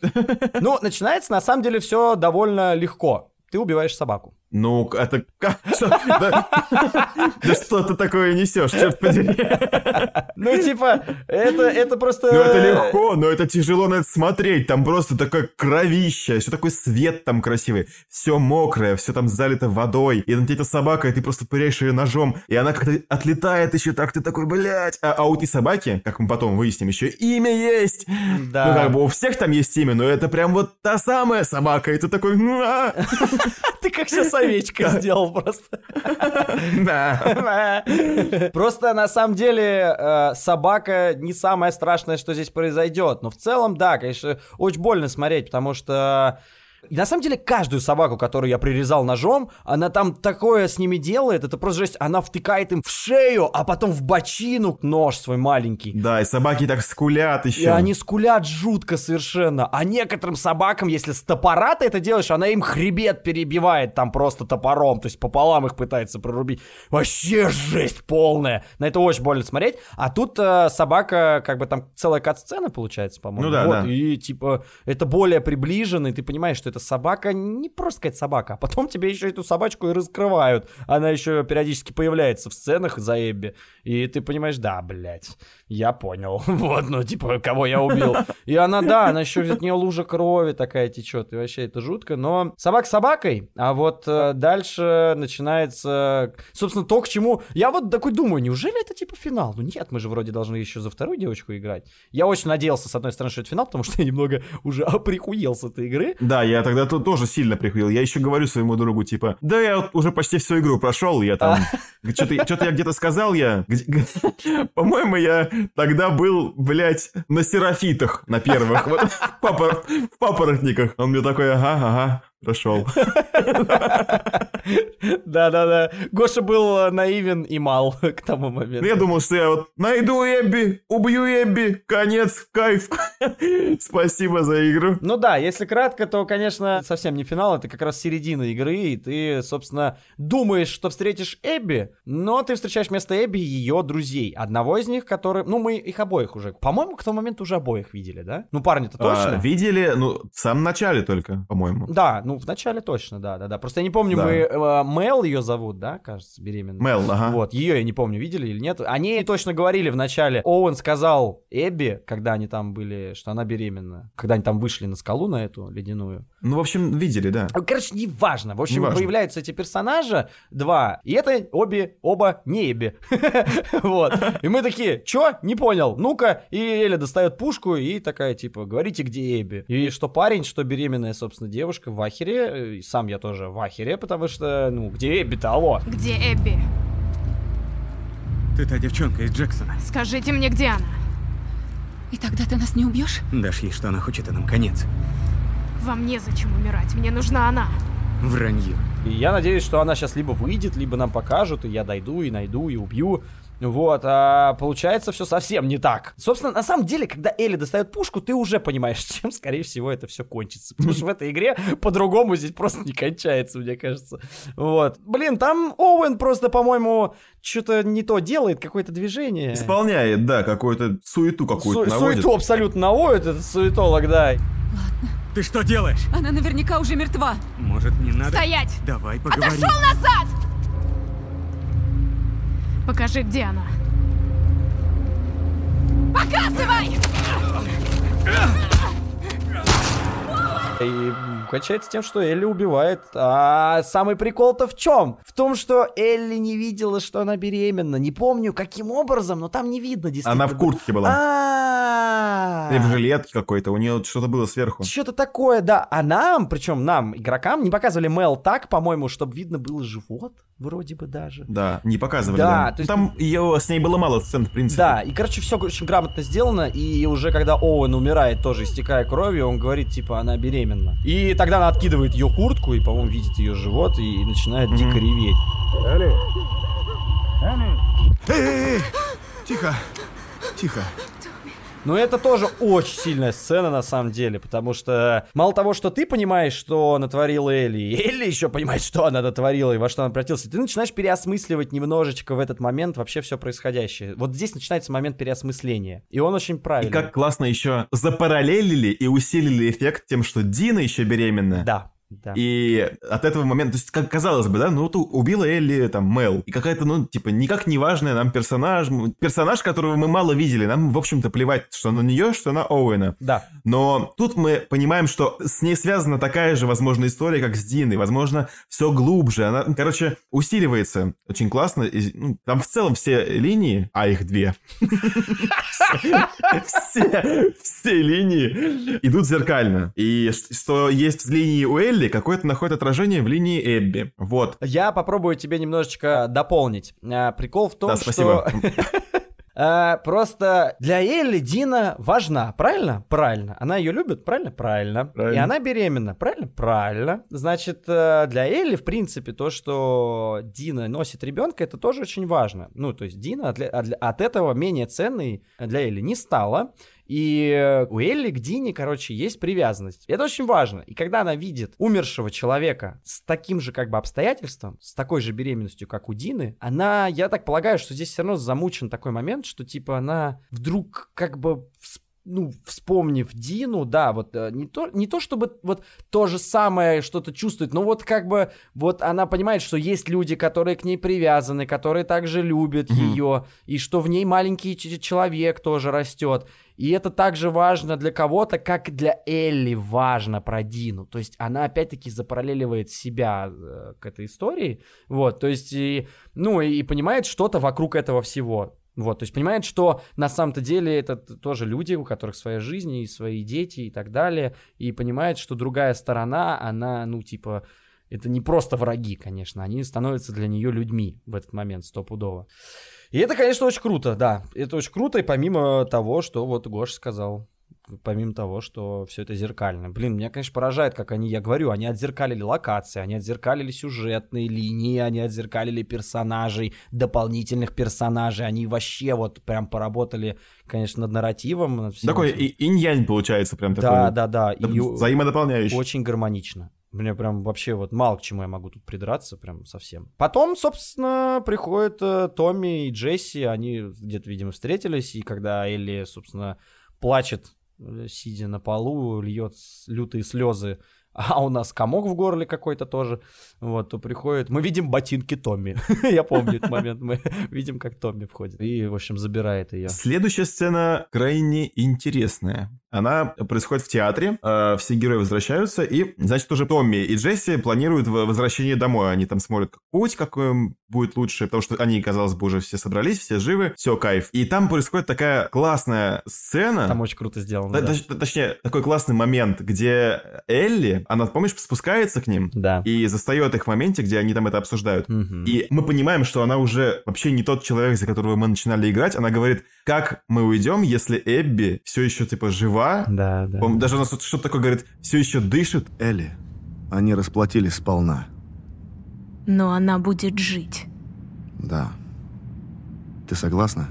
Ну, начинается на самом деле все довольно легко. Ты убиваешь собаку. Ну, это... как- Да что ты такое несешь, черт подери. Ну, типа, это, это просто... Ну, это легко, но это тяжело на это смотреть. Там просто такое кровище, все такой свет там красивый. Все мокрое, все там залито водой. И на тебе собака, и ты просто пыряешь ее ножом. И она как-то отлетает еще так, ты такой, блядь. А, а у этой собаки, как мы потом выясним, еще имя есть. Да. Ну, как бы у всех там есть имя, но это прям вот та самая собака. И ты такой... Ты как сейчас овечка сделал просто. Да. Просто на самом деле э, собака не самое страшное, что здесь произойдет. Но в целом, да, конечно, очень больно смотреть, потому что и на самом деле каждую собаку, которую я прирезал ножом, она там такое с ними делает, это просто жесть, она втыкает им в шею, а потом в бочину нож свой маленький. Да, и собаки так скулят еще. И они скулят жутко совершенно. А некоторым собакам, если с топора ты это делаешь, она им хребет перебивает там просто топором. То есть пополам их пытается прорубить. Вообще жесть полная. На это очень больно смотреть. А тут э, собака, как бы там целая кат-сцена получается, по-моему. Ну да, Вот, да. И типа это более приближенно, и ты понимаешь, что эта собака не просто какая-то собака, а потом тебе еще эту собачку и раскрывают. Она еще периодически появляется в сценах за Эбби. И ты понимаешь, да, блядь, я понял. Вот, ну, типа, кого я убил. И она, да, она еще от нее лужа крови такая течет. И вообще это жутко. Но собак собакой. А вот э, дальше начинается, собственно, то, к чему... Я вот такой думаю, неужели это типа финал? Ну нет, мы же вроде должны еще за вторую девочку играть. Я очень надеялся, с одной стороны, что это финал, потому что я немного уже оприхуел с этой игры. Да, я тогда тут тоже сильно приходил. Я еще говорю своему другу, типа, да я вот уже почти всю игру прошел, я там... Что-то что я где-то сказал я. По-моему, я тогда был, блядь, на серафитах на первых. Вот, в, папор- в папоротниках. Он мне такой, ага, ага, прошел. Да-да-да. Гоша был э, наивен и мал к тому моменту. Ну, я думал, что я вот найду Эбби, убью Эбби, конец, кайф. Спасибо за игру. Ну да, если кратко, то, конечно, совсем не финал, это как раз середина игры, и ты, собственно, думаешь, что встретишь Эбби, но ты встречаешь вместо Эбби ее друзей. Одного из них, который... Ну, мы их обоих уже... По-моему, к тому моменту уже обоих видели, да? Ну, парни-то точно. А, видели, ну, в самом начале только, по-моему. Да, ну, в начале точно, да-да-да. Просто я не помню, Да. мы... э, Мел ее зовут, да, кажется, беременная? Мел, ага. Вот, ее я не помню, видели или нет. Они точно говорили в начале. Оуэн сказал Эбби, когда они там были, что она беременна. Когда они там вышли на скалу на эту ледяную. Ну, в общем, видели, да. Короче, неважно. В общем, Неважно. появляются эти персонажа, два. И это обе, оба не Эбби. Вот. И мы такие, чё? Не понял. Ну-ка. И Эля достает пушку и такая, типа, говорите, где Эбби. И что парень, что беременная, собственно, девушка в ахере. И сам я тоже в ахере, потому что, ну, где Эбби-то, алло? Где Эбби? Ты та девчонка из Джексона. Скажите мне, где она? И тогда ты нас не убьешь? Дашь ей, что она хочет, и нам конец. Вам незачем умирать, мне нужна она. Вранье. И я надеюсь, что она сейчас либо выйдет, либо нам покажут, и я дойду, и найду, и убью. Вот, а получается все совсем не так. Собственно, на самом деле, когда Элли достает пушку, ты уже понимаешь, чем, скорее всего, это все кончится. Потому что в этой игре по-другому здесь просто не кончается, мне кажется. Вот. Блин, там Оуэн просто, по-моему, что-то не то делает, какое-то движение. Исполняет, да, какую-то суету какую-то Су- наводит. суету абсолютно наводит, этот суетолог, да. Ты что делаешь? Она наверняка уже мертва. Может, не надо? Стоять! Давай поговорим. Отошел назад! Покажи, где она. Показывай! И кончается тем, что Элли убивает. А самый прикол-то в чем? В том, что Элли не видела, что она беременна. Не помню, каким образом, но там не видно действительно. Она в куртке была. А. Или в жилетке какой-то, у нее что-то было сверху. Что-то такое, да. А нам, причем нам, игрокам, не показывали Мел так, по-моему, чтобы видно было живот, вроде бы даже. Да, не показывали. Да, Да, то есть- Там ее с ней было мало сцен, в принципе. Да, и, короче, все очень грамотно сделано, и уже когда Оуэн умирает, тоже истекая кровью, он говорит, типа, она беременна. И тогда она откидывает ее куртку, и, по-моему, видит ее живот, и начинает дико реветь. Эй, эй, эй! Тихо, тихо. Но это тоже очень сильная сцена на самом деле, потому что мало того, что ты понимаешь, что натворила Элли, и Элли еще понимает, что она натворила и во что она превратилась, ты начинаешь переосмысливать немножечко в этот момент вообще все происходящее. Вот здесь начинается момент переосмысления, и он очень правильный. И как классно еще запараллелили и усилили эффект тем, что Дина еще беременна. Да. Да. И от этого момента, то есть, как казалось бы, да, ну, вот убила Элли, там, Мел. И какая-то, ну, типа, никак не важная нам персонаж, персонаж, которого мы мало видели. Нам, в общем-то, плевать, что на нее, что на Оуэна. Да. Но тут мы понимаем, что с ней связана такая же, возможно, история, как с Диной. Возможно, все глубже. Она, короче, усиливается очень классно. И, ну, там в целом все линии, а их две, все, линии идут зеркально. И что есть в линии у Элли, какое-то находит отражение в линии Эбби. Вот. Я попробую тебе немножечко дополнить. А, Прикол в том, Да, спасибо. что... А, Просто для Элли Дина важна, правильно? Правильно. Она ее любит, правильно? Правильно. Правильно. И она беременна, правильно? Правильно. Значит, э, для Элли, в принципе, то, что Дина носит ребенка, это тоже очень важно. Ну, то есть Дина от, от этого менее ценной для Элли не стала. И у Элли к Дине, короче, есть привязанность. Это очень важно. И когда она видит умершего человека с таким же как бы обстоятельством, с такой же беременностью, как у Дины, она, я так полагаю, что здесь все равно замучен такой момент, что типа она вдруг как бы вс- ну, вспомнив Дину, да, вот э, не то, не то чтобы вот то же самое что-то чувствует, но вот как бы вот она понимает, что есть люди, которые к ней привязаны, которые также любят ее, и что в ней маленький человек тоже растет. И это также важно для кого-то, как для Элли важно про Дину. То есть она опять-таки запараллеливает себя э, к этой истории. Вот, то есть, и, ну, и понимает что-то вокруг этого всего. Вот, то есть понимает, что на самом-то деле это тоже люди, у которых своя жизнь и свои дети и так далее, и понимает, что другая сторона, она, ну, типа, это не просто враги, конечно, они становятся для нее людьми в этот момент стопудово. И это, конечно, очень круто, да, это очень круто, и помимо того, что вот Гоша сказал, помимо того, что все это зеркально. Блин, меня, конечно, поражает, как они, я говорю, они отзеркалили локации, они отзеркалили сюжетные линии, они отзеркалили персонажей, дополнительных персонажей, они вообще вот прям поработали, конечно, над нарративом. над всем Такой этим. и- инь-янь получается прям такой. Да, да, да. И взаимодополняющий. Очень гармонично. Мне прям вообще вот мало к чему я могу тут придраться, прям совсем. Потом, собственно, приходят э, Томми и Джесси, они где-то, видимо, встретились, и когда Элли, собственно, плачет, сидя на полу, льет лютые слезы, а у нас комок в горле какой-то тоже, вот, то приходит... Мы видим ботинки Томми. Я помню этот момент. Мы видим, как Томми входит и, в общем, забирает ее. Следующая сцена крайне интересная. Она происходит в театре, э, все герои возвращаются, и, значит, уже Томми и Джесси планируют возвращение домой. Они там смотрят путь, какой будет лучше, потому что они, казалось бы, уже все собрались, все живы, все, кайф. И там происходит такая классная сцена. Там очень круто сделано. Т- да. точ- Точнее, такой классный момент, где Элли, она, помнишь, спускается к ним Да. и застает их в моменте, где они там это обсуждают. И мы понимаем, что она уже вообще не тот человек, за которого мы начинали играть. Она говорит, как мы уйдем, если Эбби все еще типа жива? Да, да. По-моему, Даже у нас тут что-то такое говорит, все еще дышит. Элли, они расплатились сполна. Но она будет жить. Да. Ты согласна?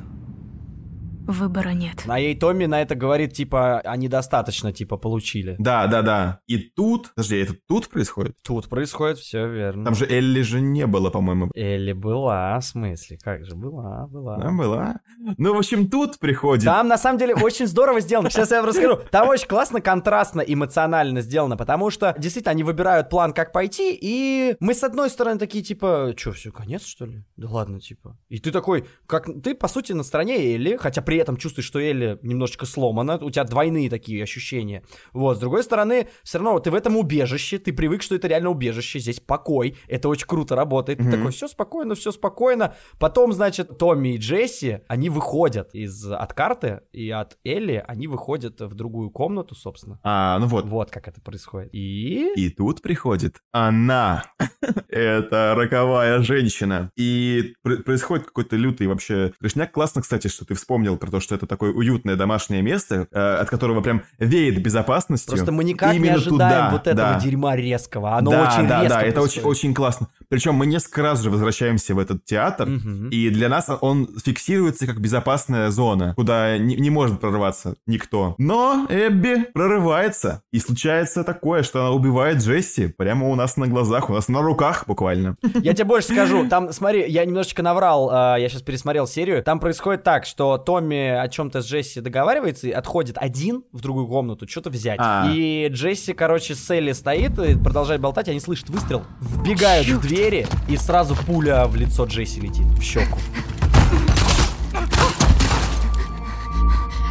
Выбора нет. А ей Томми на это говорит, типа, они достаточно, типа, получили. Да, да, да. И тут... Подожди, это тут происходит? Тут происходит все верно. Там же Элли же не было, по-моему. Элли была, в смысле? Как же, была, была. Да, была. Ну, в общем, тут приходит... Там, на самом деле, очень здорово сделано. Сейчас я вам расскажу. Там очень классно, контрастно, эмоционально сделано, потому что, действительно, они выбирают план, как пойти, и мы, с одной стороны, такие, типа, что, все, конец, что ли? Да ладно, типа. И ты такой, как ты, по сути, на стороне Элли, хотя при этом чувствуешь, что Элли немножечко сломана, у тебя двойные такие ощущения. Вот, с другой стороны, все равно ты в этом убежище, ты привык, что это реально убежище, здесь покой, это очень круто работает. Ты Мгм. такой, все спокойно, все спокойно. Потом, значит, Томми и Джесси, они выходят из от карты, и от Элли они выходят в другую комнату, собственно. А, ну вот. Вот как это происходит. И... И тут приходит она. Это роковая женщина. И пр- происходит какой-то лютый вообще крышняк. Классно, кстати, что ты вспомнил про то, что это такое уютное домашнее место, э, от которого прям веет безопасностью. Просто мы никак не Именно ожидаем туда, вот этого да. дерьма резкого. Оно да, очень да, резко да, это очень, очень классно. Причем мы несколько раз же возвращаемся в этот театр, Мгм. и для нас он фиксируется как безопасная зона, куда не, не может прорваться никто. Но Эбби прорывается, и случается такое, что она убивает Джесси прямо у нас на глазах, у нас на руках буквально. Я тебе больше скажу, там, смотри, я немножечко наврал, а, я сейчас пересмотрел серию, там происходит так, что Томми о чем-то с Джесси договаривается и отходит один в другую комнату, что-то взять. А. И Джесси, короче, с Элли стоит и продолжает болтать, они слышат выстрел, вбегают в двери, и сразу пуля в лицо Джесси летит, в щеку.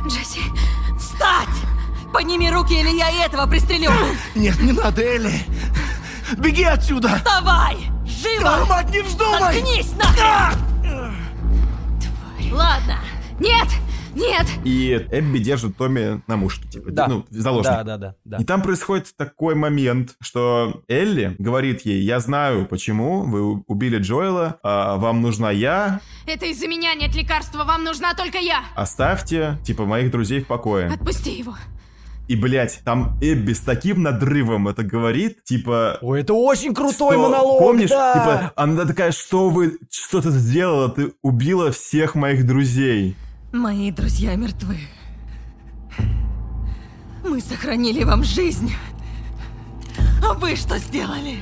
Джесси, встать! Подними руки, или я этого пристрелю! Нет, не надо, Элли! Беги отсюда! Вставай! Живо! Да, мать, не вздумай! Заткнись нахрен! Тварь. Ладно. Нет! Нет! И Эбби держит Томми на мушке, типа, Да. ну, заложник. Да, да, да, да. И там происходит такой момент, что Элли говорит ей, я знаю, почему вы убили Джоэла, а вам нужна я, Это из-за меня нет лекарства, вам нужна только я. оставьте, типа, моих друзей в покое. Отпусти его. И, блядь, там Эбби с таким надрывом это говорит, типа... Ой, это очень крутой что- монолог, Помнишь, да. типа, она такая, что вы, что ты сделала? Ты убила всех моих друзей. Мои друзья мертвы. Мы сохранили вам жизнь. А вы что сделали?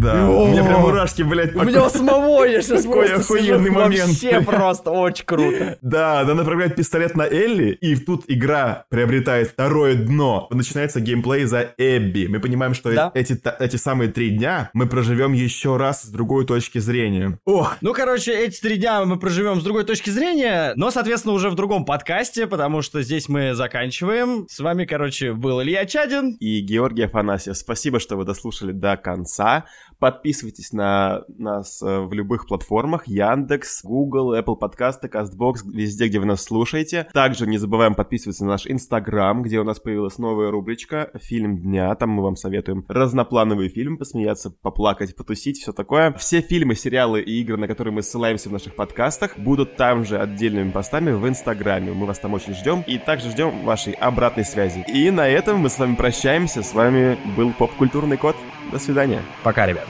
Да, у меня прям мурашки, блядь, У меня у самого я сейчас просто охуенный момент. Вообще просто очень круто. Да, она направляет пистолет на Элли, и тут игра приобретает второе дно. Начинается геймплей за Эбби. Мы понимаем, что Да. эти, эти самые три дня мы проживем еще раз с другой точки зрения. О, Ну, короче, эти три дня мы проживем с другой точки зрения, но, соответственно, уже в другом подкасте, потому что здесь мы заканчиваем. С вами, короче, был Илья Чадин. и Георгий Афанасьев. Спасибо, что вы дослушали до конца. Подписывайтесь на нас э, в любых платформах. Яндекс, Google, Apple подкасты, CastBox, везде, где вы нас слушаете. Также не забываем подписываться на наш Инстаграм, где у нас появилась новая рубричка «Фильм дня». Там мы вам советуем разноплановый фильм, посмеяться, поплакать, потусить, все такое. Все фильмы, сериалы и игры, на которые мы ссылаемся в наших подкастах, будут там же отдельными постами в Инстаграме. Мы вас там очень ждем. И также ждем вашей обратной связи. И на этом мы с вами прощаемся. С вами был Поп-культурный код. До свидания. Пока, ребят.